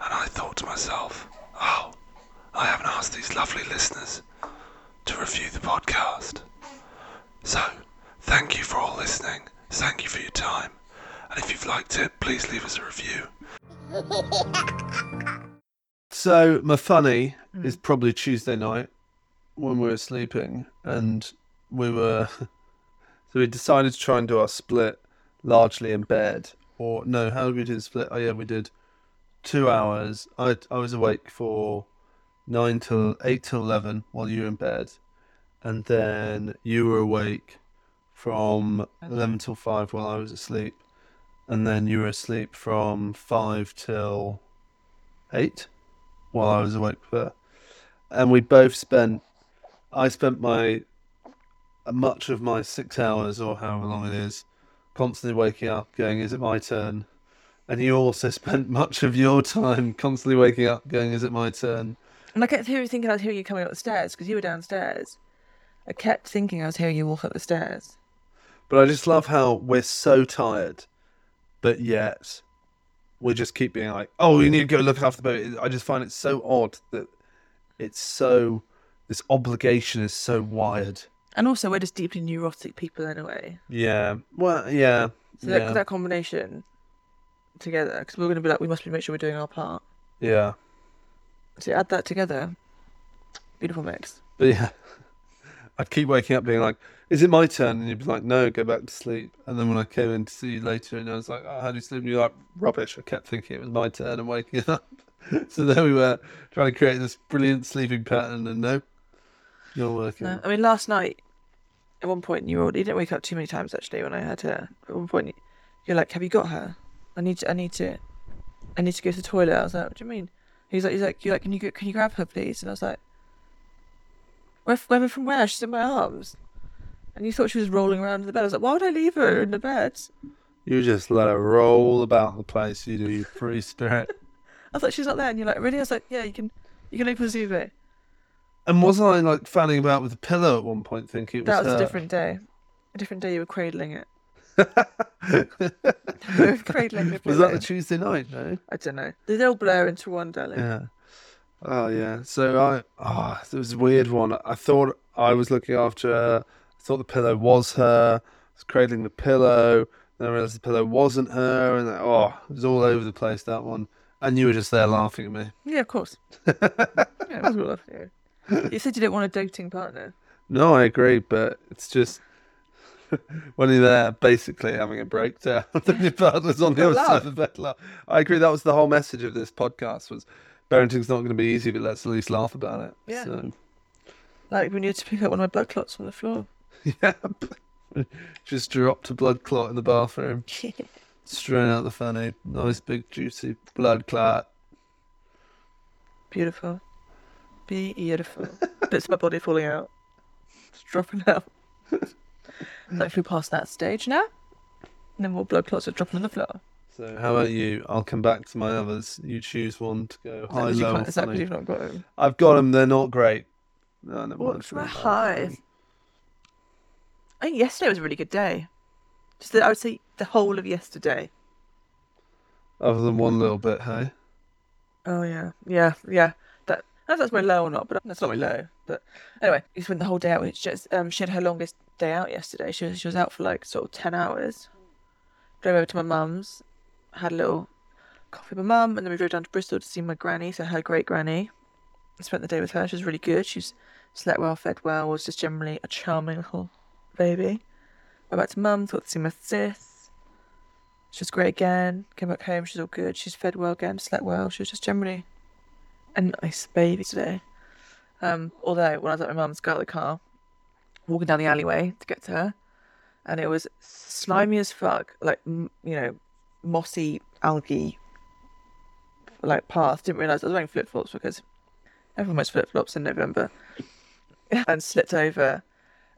And I thought to myself, oh, I haven't asked these lovely listeners to review the podcast. So, thank you for all listening. Thank you for your time. And if you've liked it, please leave us a review. (laughs) So my funny is probably Tuesday night when we were sleeping, and we were (laughs) so we decided to try and do our split largely in bed. Or no, how did we do the split? Oh yeah, we did two hours. I I was awake for nine till eight till eleven while you were in bed, and then you were awake from eleven till five while I was asleep, and then you were asleep from five till eight while I was awake for. And we both spent, I spent my, much of my six hours or however long it is, constantly waking up going, is it my turn? And you also (laughs) spent much of your time constantly waking up going, is it my turn? And I kept hearing, thinking I was hearing you coming up the stairs because you were downstairs. I kept thinking I was hearing you walk up the stairs. But I just love how we're so tired, but yet we just keep being like, oh, we need to go look after the boat." I just find it so odd that it's so this obligation is so wired. And also, we're just deeply neurotic people anyway. Yeah. Well, yeah. So that, yeah. that combination together, because we're going to be like, we must be make sure we're doing our part. yeah. So you add that together. Beautiful mix. But yeah, (laughs) I'd keep waking up being like, "Is it my turn?" And you'd be like, "No, go back to sleep." And then when I came in to see you later, and I was like, oh, "How do you sleep?" And you're like, "Rubbish." I kept thinking it was my turn and waking up. (laughs) so there we were trying to create this brilliant sleeping pattern, and no, not working. No, I mean, last night, at one point, you were, you didn't wake up too many times actually when I had her. At one point, you're like, "Have you got her? I need to, I need to, I need to go to the toilet." I was like, "What do you mean?" He's like, "He's like, you're like, can you can you grab her, please?" And I was like, "Where, where from where? She's in my arms." And you thought she was rolling around in the bed. I was like, "Why would I leave her in the bed?" You just let her roll about the place. You do your free spirit. I thought she's not there, and you're like, "Really?" I was like, "Yeah, you can, you can open the TV." And wasn't I like fanning about with a pillow at one point, thinking it was That was her? a different day. A different day, you were cradling it. You were (laughs) Was that the Tuesday night? No. I don't know. They all blur into one, darling. Yeah. Oh yeah. So I ah, it was a weird one. I thought I was looking after her. I thought the pillow was her. I was cradling the pillow. Then I realised the pillow wasn't her, and oh, it was all over the place that one. And you were just there laughing at me. Yeah, of course. (laughs) yeah, it was all lovely. You said you didn't want a doting partner. No, I agree, but it's just (laughs) when you're there, basically having a breakdown. (laughs) then your partner's on the other Laugh. side of the bed. laugh. I agree. That was the whole message of this podcast: was parenting's not going to be easy, but let's at least laugh about it. Yeah. So. Like when you had to pick up one of my blood clots from the floor. (laughs) Yeah. Just dropped a blood clot in the bathroom. Straight out the fanny. Eh? Nice big juicy blood clot. Beautiful. Beautiful. Bits of my body falling out. It's dropping out. Hopefully past that stage now. No more blood clots are dropping on the floor. So how about you? I'll come back to my others. You choose one to go high, Is that 'cause you low, can't- or is that 'cause funny. you've not got them? I've got them. They're not great. No, never mind. What's my high? I think yesterday was a really good day. Just that I would say the whole of yesterday. Other than one little bit, hey. Oh yeah, yeah, yeah. I don't know if that's my low or not, but that's not my low. But anyway, we spent the whole day out. She, just, um, she had her longest day out yesterday. She was she was out for like sort of ten hours. Drove over to my mum's, had a little coffee with my mum, and then we drove down to Bristol to see my granny, so her great granny. Spent the day with her. She was really good. She's slept well, fed well, was just generally a charming little baby. Went back to mum, thought to see my sis. She was great again. Came back home, she's all good. She's fed well again, slept well. She was just generally a nice baby today. Um, although when I was at my mum's, got out of the car, walking down the alleyway to get to her, and it was slimy as fuck, like m- you know, mossy algae, like path. Didn't realise I was wearing flip flops because everyone wears flip flops in November, (laughs) and slipped over.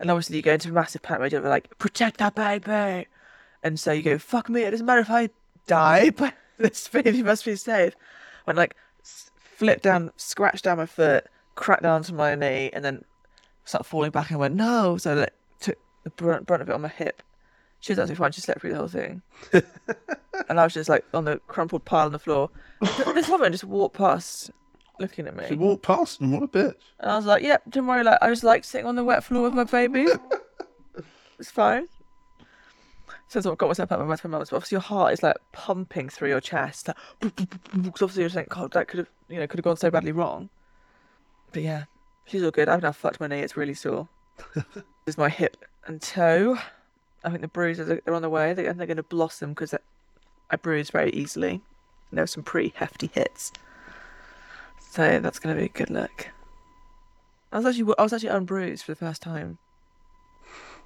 And obviously you go into a massive panic mode. You're like, protect that baby. And so you go, fuck me, it doesn't matter if I die, (laughs) but this baby must be safe. When like flipped down, scratched down my foot, cracked down to my knee, and then started falling back and went, no. So like took the brunt, brunt of it on my hip. She was actually fine. She slept through the whole thing. (laughs) and I was just like on the crumpled pile on the floor. This woman just walked past looking at me. She walked past and what a bitch. And I was like, yep, don't worry. Like, I just like sitting on the wet floor with my baby. (laughs) it's fine. So I've got myself out of my moments, but obviously your heart is like pumping through your chest. Like, because obviously you're saying, God, that could have, you know, could have gone so badly wrong. But yeah, she's all good. I've now fucked my knee. It's really sore. (laughs) this is my hip and toe. I think the bruises are, are on the way. They, and they're going to blossom because I bruise very easily. And there were some pretty hefty hits. So that's going to be a good look. I was actually I was actually unbruised for the first time,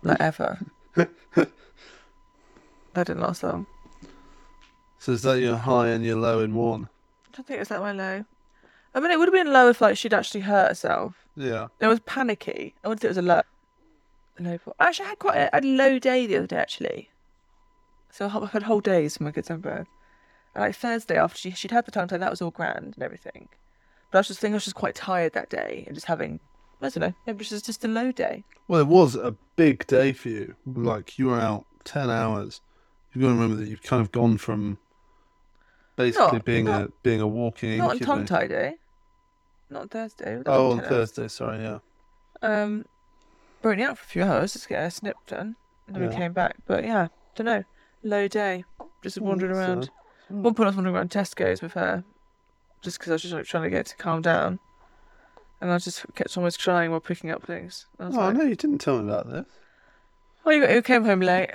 like ever. (laughs) that didn't last long. So is that your high and your low in one? I don't think it's that my low. I mean, it would have been low if like she'd actually hurt herself. Yeah. It was panicky. I wouldn't think it was a low. A low point. Actually, I had quite a, a low day the other day actually. So I had whole days from my good temper. And, like Thursday after she she'd had the tongue tie, that was all grand and everything. But I was just thinking I was just quite tired that day and just having I don't know, maybe it was just a low day. Well, it was a big day for you. Like you were out ten hours. You've got to remember that you've kind of gone from basically Not- being a being a walking Not on tongue tie day. not Thursday. Oh, on. Thursday. Sorry, yeah. Um, we were only out for a few hours just to get a snip done, and then we Yeah. came back. But yeah, don't know. Low day, just wandering that's around. sad. One point I was wandering around Tesco's with her, just because I was just like, trying to get to calm down, and I just kept almost crying while picking up things. I was Oh like, no, you didn't tell me about this. "Well, you, you came home late."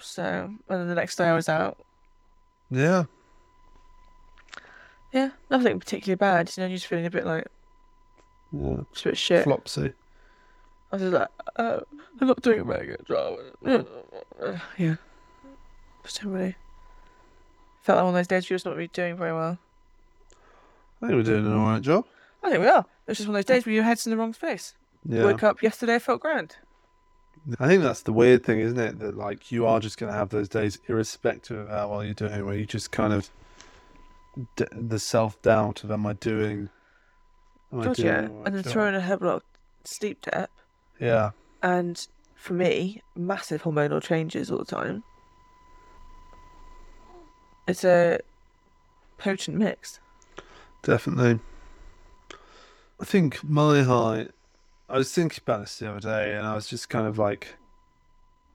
So, and then the next day I was out. Yeah. Yeah, nothing particularly bad. You know, you're just feeling a bit like Yeah. just a bit shit. Flopsy. I was just like, uh, I'm not doing a very good job. (sighs) Yeah. Just really. Felt like one of those days you're just not really doing very well. I think we're doing an alright job. I think we are. It's just one of those days where your head's in the wrong space. Yeah. Woke up yesterday, felt grand. I think that's the weird thing, isn't it? That like you are just going to have those days, irrespective of how well you're doing, where you just kind of d- the self doubt of am I doing? Am I doing yeah. And then throwing a hell of a lot of sleep debt. Yeah, And for me, massive hormonal changes all the time. It's a potent mix. definitely. I think my height. I was thinking about this the other day, and I was just kind of like,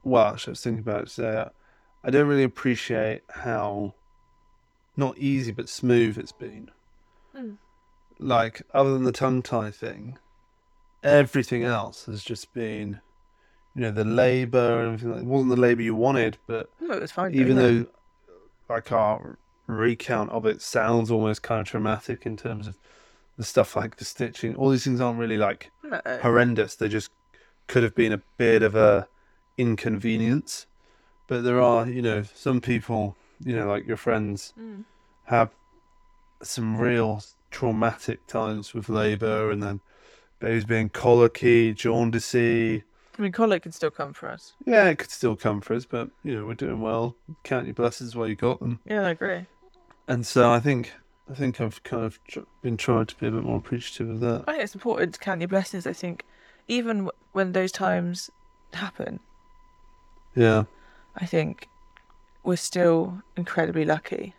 well, actually, I was thinking about it today. I don't really appreciate how not easy but smooth it's been. Mm. Like, other than the tongue tie thing, everything else has just been, you know, the labour and everything. Like, it wasn't the labour you wanted, but No, it was fine. even though though, like, our recount of it sounds almost kind of traumatic in terms of the stuff like the stitching, all these things aren't really like No. horrendous. They just could have been a bit of a inconvenience. But there are, you know, some people, you know, like your friends, Mm. have some real traumatic times with labour and then babies being colicky, jaundicey. I mean, colic can still come for us. Yeah, it could still come for us, but, you know, we're doing well. Count your blessings while you got them. Yeah, I agree. And so I think I think I've kind of tr- been trying to be a bit more appreciative of that. I think it's important to count your blessings. I think even w- when those times happen, Yeah. I think we're still incredibly lucky.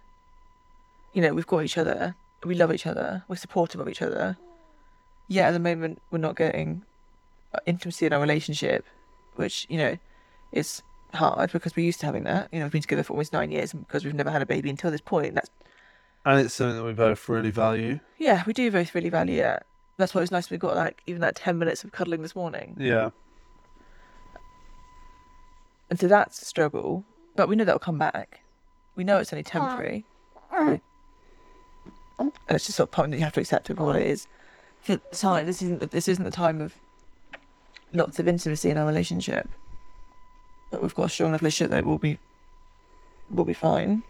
You know, we've got each other, we love each other, we're supportive of each other. Yeah, at the moment, we're not getting uh, intimacy in our relationship, which, you know, is hard because we're used to having that. You know, we've been together for almost nine years, and because we've never had a baby until this point, that's, And it's something that we both really value. yeah, we do both really value it. That's why it was nice we got like even that 10 minutes of cuddling this morning. Yeah. And so that's a struggle, but we know that'll come back. We know it's only temporary. And it's just sort of point that you have to accept it for what it is. Time, this isn't this isn't the time of lots of intimacy in our relationship. But we've got a strong enough relationship that we'll be we'll be fine.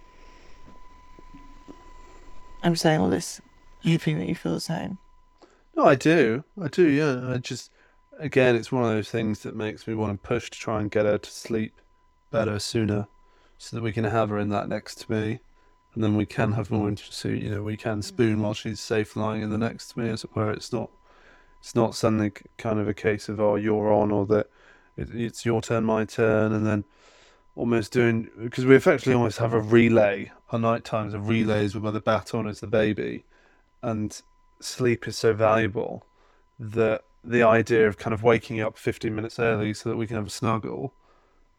I'm saying all this. You think that you feel the same? No, I do. I do, yeah. I just, again, it's one of those things that makes me want to push to try and get her to sleep better sooner so that we can have her in that next to me. And then we can have more intimacy. You know, we can spoon while she's safe lying in the next to me, as it were. It's not, it's not suddenly kind of a case of, oh, you're on, or that it, it's your turn, my turn, and then almost doing, because we effectively almost have a relay. Our night times are relays where the baton as the baby. And sleep is so valuable that the idea of kind of waking up 15 minutes early so that we can have a snuggle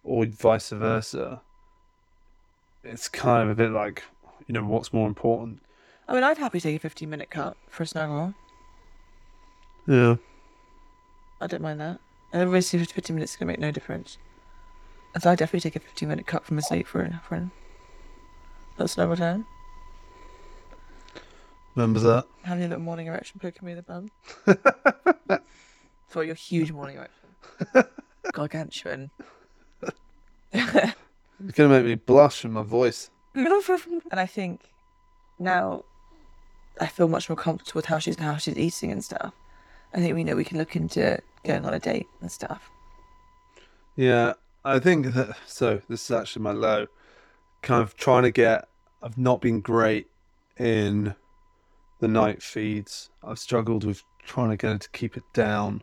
or vice versa it's kind of a bit like you know what's more important I mean, I'd happily take a 15 minute cut for a snuggle. yeah I don't mind that. Everybody seems 15 minutes is going to make no difference. So I definitely take a 15 minute cut from a sleep for a friend. That's no time. remember that Having a little morning erection poking me in the bum. (laughs) For your huge morning erection. (laughs) Gargantuan. it's going to make me blush in my voice (laughs) and I think now I feel much more comfortable with how she's how she's eating and stuff. I think we know we can look into going on a date and stuff. Yeah, I think that. So this is actually my low. Kind of trying to get. I've not been great in the night feeds. I've struggled with trying to get her to keep it down,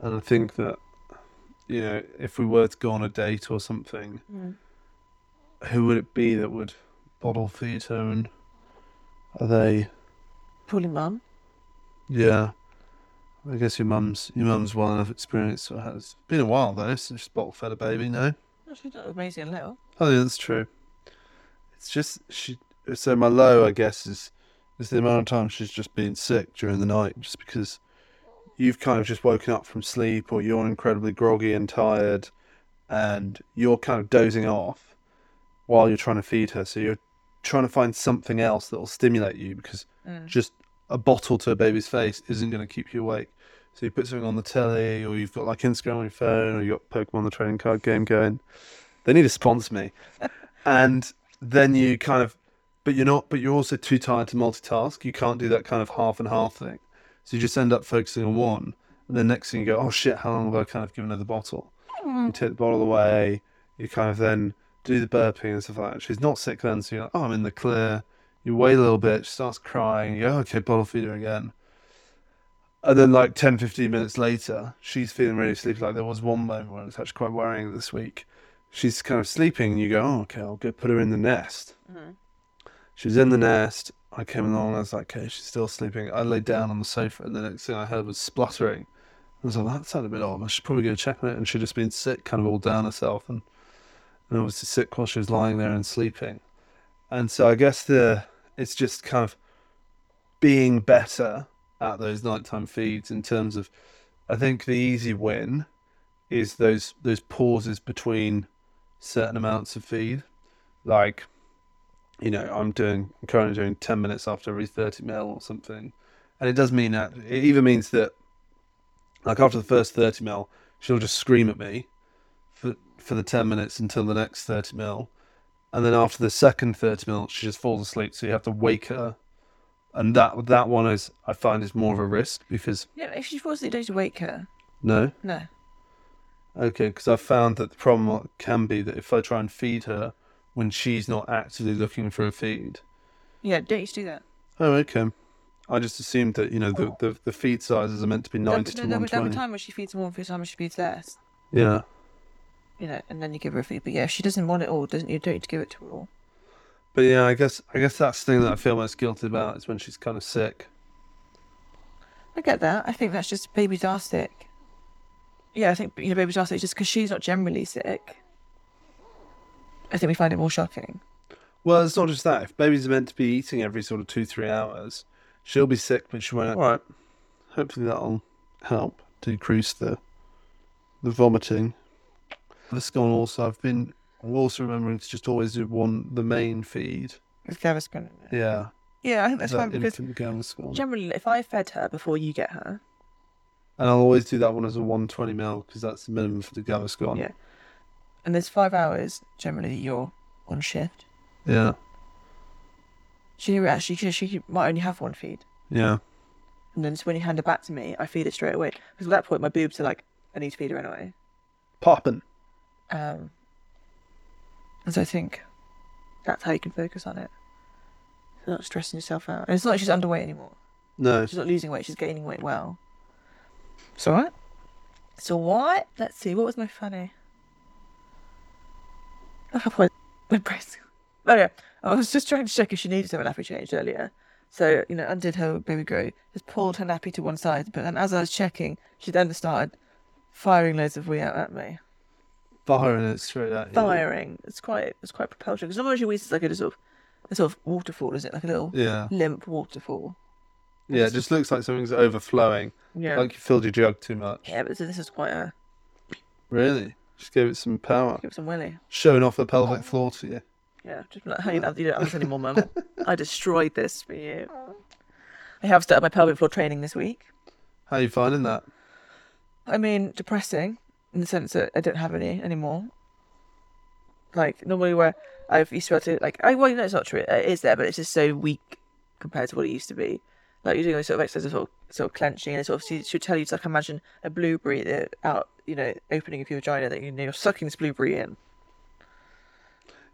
and I think that you know if we were to go on a date or something, mm. who would it be that would bottle feed her? And are they? Probably mum. Yeah. I guess your mum's your mum's well enough experienced. So it has been a while though since she's bottle fed a baby. No, She's not amazing little. I think that's true. It's just she. So my low, I guess, is is the amount of time she's just been sick during the night, just because you've kind of just woken up from sleep, or you're incredibly groggy and tired, and you're kind of dozing off while you're trying to feed her. So you're trying to find something else that will stimulate you because Mm. just a bottle to a baby's face isn't going to keep you awake. So you put something on the telly, or you've got like Instagram on your phone, or you've got Pokemon the trading card game going. They need to sponsor me. (laughs) and then you kind of, but you're not, but you're also too tired to multitask. You can't do that kind of half and half thing. So you just end up focusing on one. And then next thing you go, oh shit, how long have I kind of given her the bottle? You take the bottle away, you kind of then do the burping and stuff like that. She's not sick then, so you're like, oh, I'm in the clear. You wait a little bit, she starts crying, you go, okay, bottle feed her again. And then, like 10, 15 minutes later, she's feeling really sleepy. Like, there was one moment where it's actually quite worrying this week. She's kind of sleeping, and you go, oh, okay, I'll go put her in the nest. Mm-hmm. She was in the nest. I came along, and I was like, okay, she's still sleeping. I laid down on the sofa, and the next thing I heard was spluttering. I was like, that sounded a bit odd. I should probably go check on it. And she'd just been sick, kind of all down herself, and, and obviously sick while she was lying there and sleeping. And so I guess the it's just kind of being better at those nighttime feeds in terms of I think the easy win is those those pauses between certain amounts of feed. Like, you know, I'm doing I'm currently doing ten minutes after every thirty mil or something. And it does mean that it even means that like after the first thirty mil, she'll just scream at me for for the ten minutes until the next thirty mil. And then after the second thirty mil, she just falls asleep. So you have to wake her, and that that one is I find is more of a risk because Yeah, if she falls asleep, don't you wake her? no, No. Okay, because I found that the problem can be that if I try and feed her when she's not actively looking for a feed. Yeah, don't you do that? Oh, okay. I just assumed that you know the the, the feed sizes are meant to be ninety to one there'll be time when she feeds more, for time when she feeds less. Yeah, You know, and then you give her a feed. But yeah, if she doesn't want it all, doesn't you don't need to give it to her all. but yeah, I guess I guess that's the thing that I feel most guilty about is when she's kind of sick. I get that. I think that's just babies are sick. Yeah, I think you know babies are sick just because she's not generally sick. I think we find it more shocking. Well, it's not just that. If babies are meant to be eating every sort of two, three hours, she'll be sick, but she won't. All right. Hopefully that'll help decrease the the vomiting. This gone also. I've been I'm also remembering to just always do one the main feed. With Gaviscon. Yeah, Yeah, I think that's that fine because generally, if I fed her before you get her, And I'll always do that one as a 120 mil because that's the minimum for the Gaviscon. Yeah. and there's five hours generally you're on shift. Yeah. She actually she, she might only have one feed, Yeah. and then so when you hand her back to me, I feed it straight away. Because at that point, my boobs are like, I need to feed her anyway. Popping. Um, and so I think that's how you can focus on it. You're not stressing yourself out. And it's not like she's underweight anymore. No. She's not losing weight. She's gaining weight well. It's all right. So what? Let's see. What was my funny? Oh, I have my my breast. Oh yeah. I was just trying to check if she needed to have a nappy changed earlier. So you know, undid her baby grow, just pulled her nappy to one side. But then, as I was checking, she then started firing loads of wee out at me. Firing it straight at you. Firing. It's quite. It's quite propulsion because normally she wees like a sort of a sort of waterfall, is it? Like a little Yeah. limp waterfall. Yeah, it just looks like something's overflowing. Yeah. Like you filled your jug too much. yeah, but this is quite a Really? Just gave it some power. give it some willy. Showing off the pelvic floor to you. Yeah, just like, hey, you don't have this anymore, mum. I destroyed this for you. I have started my pelvic floor training this week. How are you finding that? I mean, depressing in the sense that I don't have any anymore. Like normally, where I've used to be able to like, I well, no, it's not true. It is there, but it's just so weak compared to what it used to be. Like you're doing those sort of exercises, sort of, sort of clenching, and it sort of she'll tell you to like imagine a blueberry out, you know, opening of your vagina that you know you're sucking this blueberry in.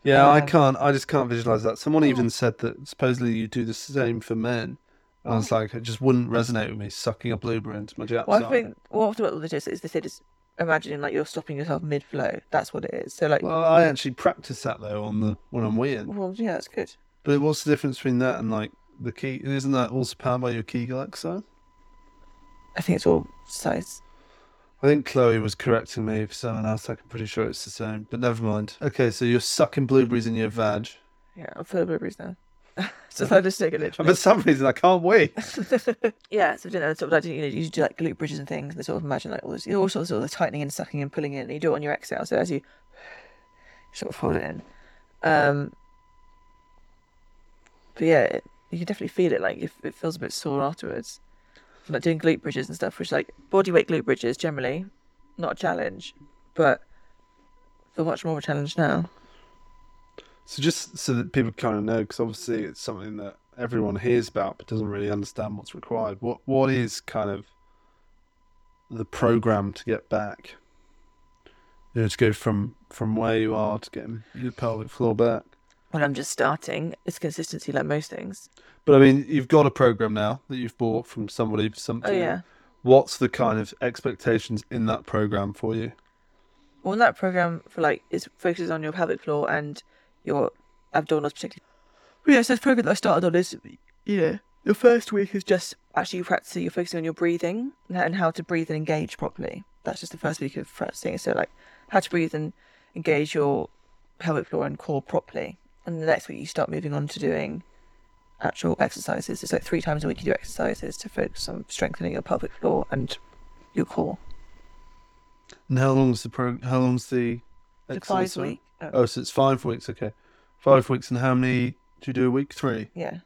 Yeah, I Um, can't. I just can't visualize that. Someone even said that supposedly you do the same for men. I was like, it just wouldn't resonate with me sucking a blueberry into my japs. Well, I think well, often what they do is they say just imagining like you're stopping yourself mid flow. That's what it is. So like, Well, I actually practice that though on the when I'm weeing. well, yeah, that's good. But what's the difference between that and like the key? Isn't that also powered by your Kegel exercise? I think it's all size. I think Chloe was correcting me for someone else. I'm pretty sure it's the same, but never mind. Okay, so you're sucking blueberries in your vag. Yeah, I'm full of blueberries now. (laughs) so I just take it literally. (laughs) for some reason, I can't wait. (laughs) yeah, so you didn't know, sort of like you know, you do like glute bridges and things. And they sort of imagine like all this, all sorts of the tightening and sucking and pulling in. And you do it on your exhale. So as you sort of hold it in, um, but yeah, it, you can definitely feel it. Like if it feels a bit sore afterwards. Like doing glute bridges and stuff, which like body weight glute bridges generally not a challenge, but feel much more of a challenge now. So just so that people kind of know, because obviously it's something that everyone hears about but doesn't really understand what's required. What what is kind of the program to get back? You know, to go from from where you are to getting your pelvic floor back. When I'm just starting, it's consistency like most things. But I mean, you've got a program now that you've bought from somebody for oh, something. Oh yeah. What's the kind of expectations in that program for you? Well, that program for like is focuses on your pelvic floor and your abdominals particularly. But yeah, so this program that I started on is, you know, the first week is just actually you practicing. You're focusing on your breathing and how to breathe and engage properly. That's just the first week of practicing. So like how to breathe and engage your pelvic floor and core properly. And the next week you start moving on to doing actual exercises. It's like three times a week you do exercises to focus on strengthening your pelvic floor and your core. And how long's the pro? How long's the? The exercise five week. Oh, Oh, so it's five weeks. Okay, five weeks. And how many do you do a week? Three. yeah.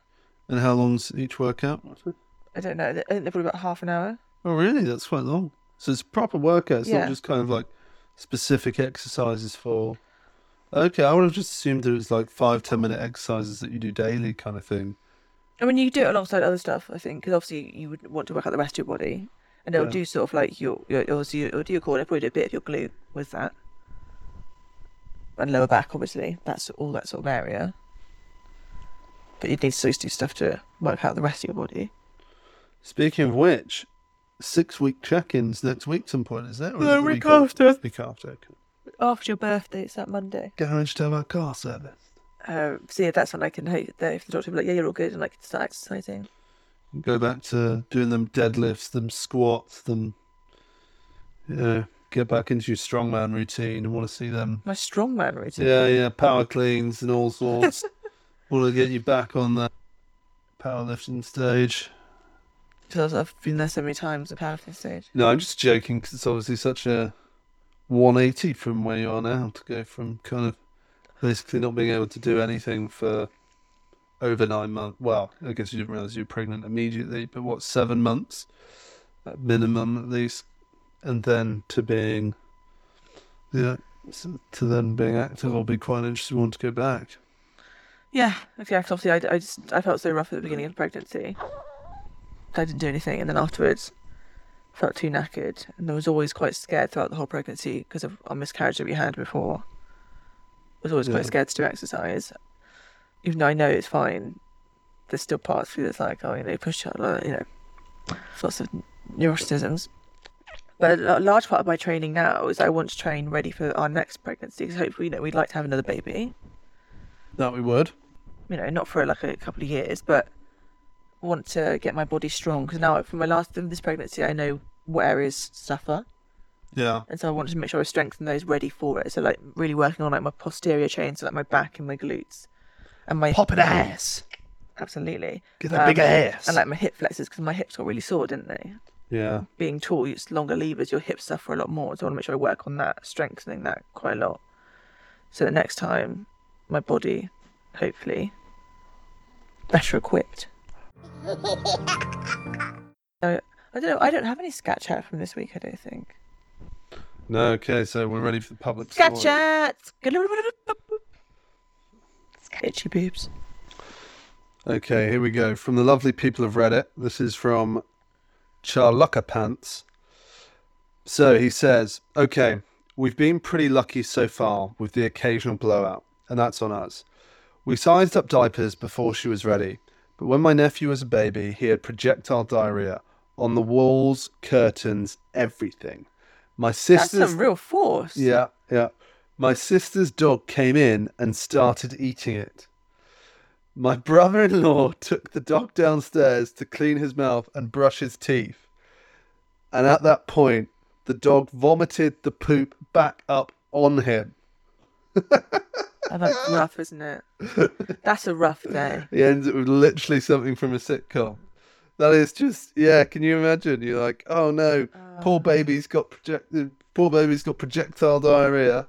And how long's each workout? I don't know. I think they're probably about half an hour. Oh, really? That's quite long. So it's proper workout. It's Yeah. not just kind of like specific exercises for. Okay, I would have just assumed that it was like five, ten minute exercises that you do daily, kind of thing. I mean, you do it alongside other stuff, I think, because obviously you would want to work out the rest of your body, and it'll Yeah. do sort of like your, your obviously it'll do your core, it'll probably do a bit of your glute with that, and lower back, obviously. That's all that sort of area. But you need to always do stuff to work out the rest of your body. Speaking of which, six week check ins next week, some point, is that? Or is No, it the week after? after. Week after. Okay. After your birthday, it's that Monday. Garage to have our car service. Uh, so yeah, that's when I can hope that if the doctor will be like, yeah, you're all good, and I can start exercising. Go back to doing them deadlifts, them squats, them. You know, get back into your strongman routine. I want to see them. My strongman routine. Yeah, yeah, power cleans and all sorts. (laughs) want to get you back on that powerlifting stage. Because I've been there so many times, the powerlifting stage. No, I'm just joking because it's obviously such a 180 from where you are now to go from kind of basically not being able to do anything for over nine months. Well, I guess you didn't realize you were pregnant immediately, but what, seven months at minimum at least, and then to being, yeah, to then being active, I'll be quite interested. Want to go back? Yeah, okay. Obviously, I, I just I felt so rough at the beginning of the pregnancy. I didn't do anything, and then afterwards, felt too knackered, and I was always quite scared throughout the whole pregnancy because of our miscarriage that we had before. I was always Yeah. quite scared to do exercise, even though I know it's fine. There's still parts of you that's like, oh, you know, push out, like, you know, lots of neuroticisms. But a large part of my training now is I want to train ready for our next pregnancy. Because hopefully, you know, we'd like to have another baby That we would. you know, not for like a couple of years, but want to get my body strong because now from my last from this pregnancy, I know what areas suffer, Yeah. and so I wanted to make sure I strengthen those ready for it. So like really working on like my posterior chain, so like my back and my glutes, and my Pop an ass. absolutely Get that big Um, ass. and like my hip flexors because my hips got really sore, didn't they? yeah. Being tall, it's longer levers, your hips suffer a lot more. So I want to make sure I work on that, strengthening that quite a lot. So the next time, my body, hopefully, better equipped. (laughs) So, I don't know. I don't have any scat chat from this week. I don't think. No. Okay. So we're ready for the public. Scat story. chat. Itchy boobs. Okay, here we go. From the lovely people of Reddit. This is from Charlucka Pants. So he says, Okay, we've been pretty lucky so far with the occasional blowout, and that's on us. We sized up diapers before she was ready, but when my nephew was a baby, he had projectile diarrhea on the walls, curtains, everything. My That's sister's some real force. yeah, yeah. My sister's dog came in and started eating it. My brother in law (laughs) took the dog downstairs to clean his mouth and brush his teeth. And at that point, the dog vomited the poop back up on him. (laughs) That's (laughs) rough, isn't it? That's a rough day. He ends it with literally something from a sitcom. That is just yeah. Can you imagine? You're like, oh no, poor uh. baby's got projected. Poor baby's got projectile diarrhea.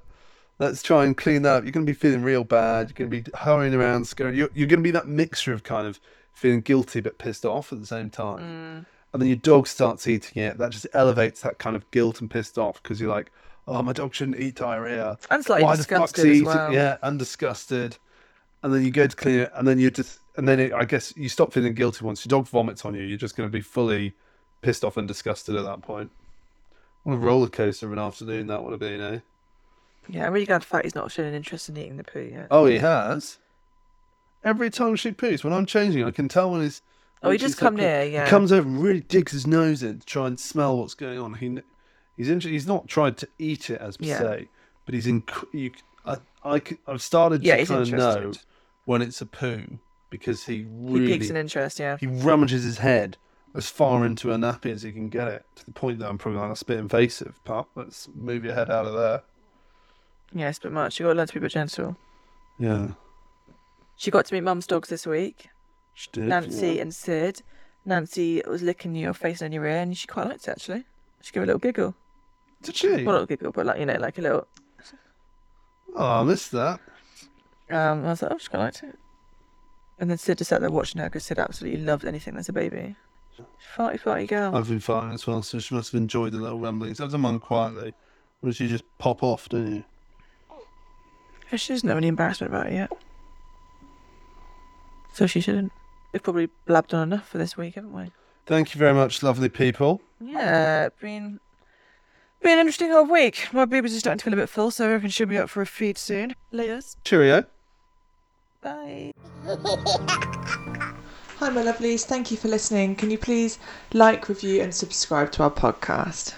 Let's try and clean that up. You're going to be feeling real bad. You're going to be hurrying around, scurrying. You're, you're going to be that mixture of kind of feeling guilty but pissed off at the same time. Mm. And then your dog starts eating it. That just elevates that kind of guilt and pissed off because you're like, oh, my dog shouldn't eat diarrhea. And slightly Why the fuck's disgusted as eating? well. Yeah, and disgusted. And then you go to clean it, and then you just, and then it, I guess you stop feeling guilty once your dog vomits on you. You're just going to be fully pissed off and disgusted at that point. What a roller coaster of an afternoon that would have been, eh? Yeah, I'm really glad the Fatty's not showing an interest in eating the poo yet. Oh, he has. Every time she poos, when I'm changing, I can tell when he's. Oh, he just come near, yeah. He comes over and really digs his nose in to try and smell what's going on. He, he's inter- he's not tried to eat it as per Yeah. se, but he's in. You, I, I, I've started Yeah, to kind of know when it's a poo because he really He piques an interest, yeah. he rummages his head as far into a nappy as he can get it to the point that I'm probably like, that's a bit invasive, pup. Let's move your head out of there. Yes, but much. You got to learn to be a bit gentle. Yeah, She got to meet mum's dogs this week, she did. Nancy yeah. and Sid. Nancy was licking your face and your ear, and she quite liked it actually. She gave a little giggle. Did she? Well, not giggle, but like you know, like a little. Oh, I missed that. Um, I was like, oh, she quite liked it. And then Sid just sat there watching her because Sid absolutely loved anything that's a baby. Farty, farty girl. I've been fine as well, so she must have enjoyed the little rumblings. I've done mine quietly. Or did she just pop off, didn't you? Yeah, She doesn't have any embarrassment about it yet. So she shouldn't. We've probably blabbed on enough for this week, haven't we? Thank you very much, lovely people. Yeah, been been an interesting whole week. My babies are starting to feel a bit full, so I reckon she'll be up for a feed soon. Laters. Cheerio. Bye. (laughs) Hi, my lovelies. Thank you for listening. Can you please like, review, and subscribe to our podcast?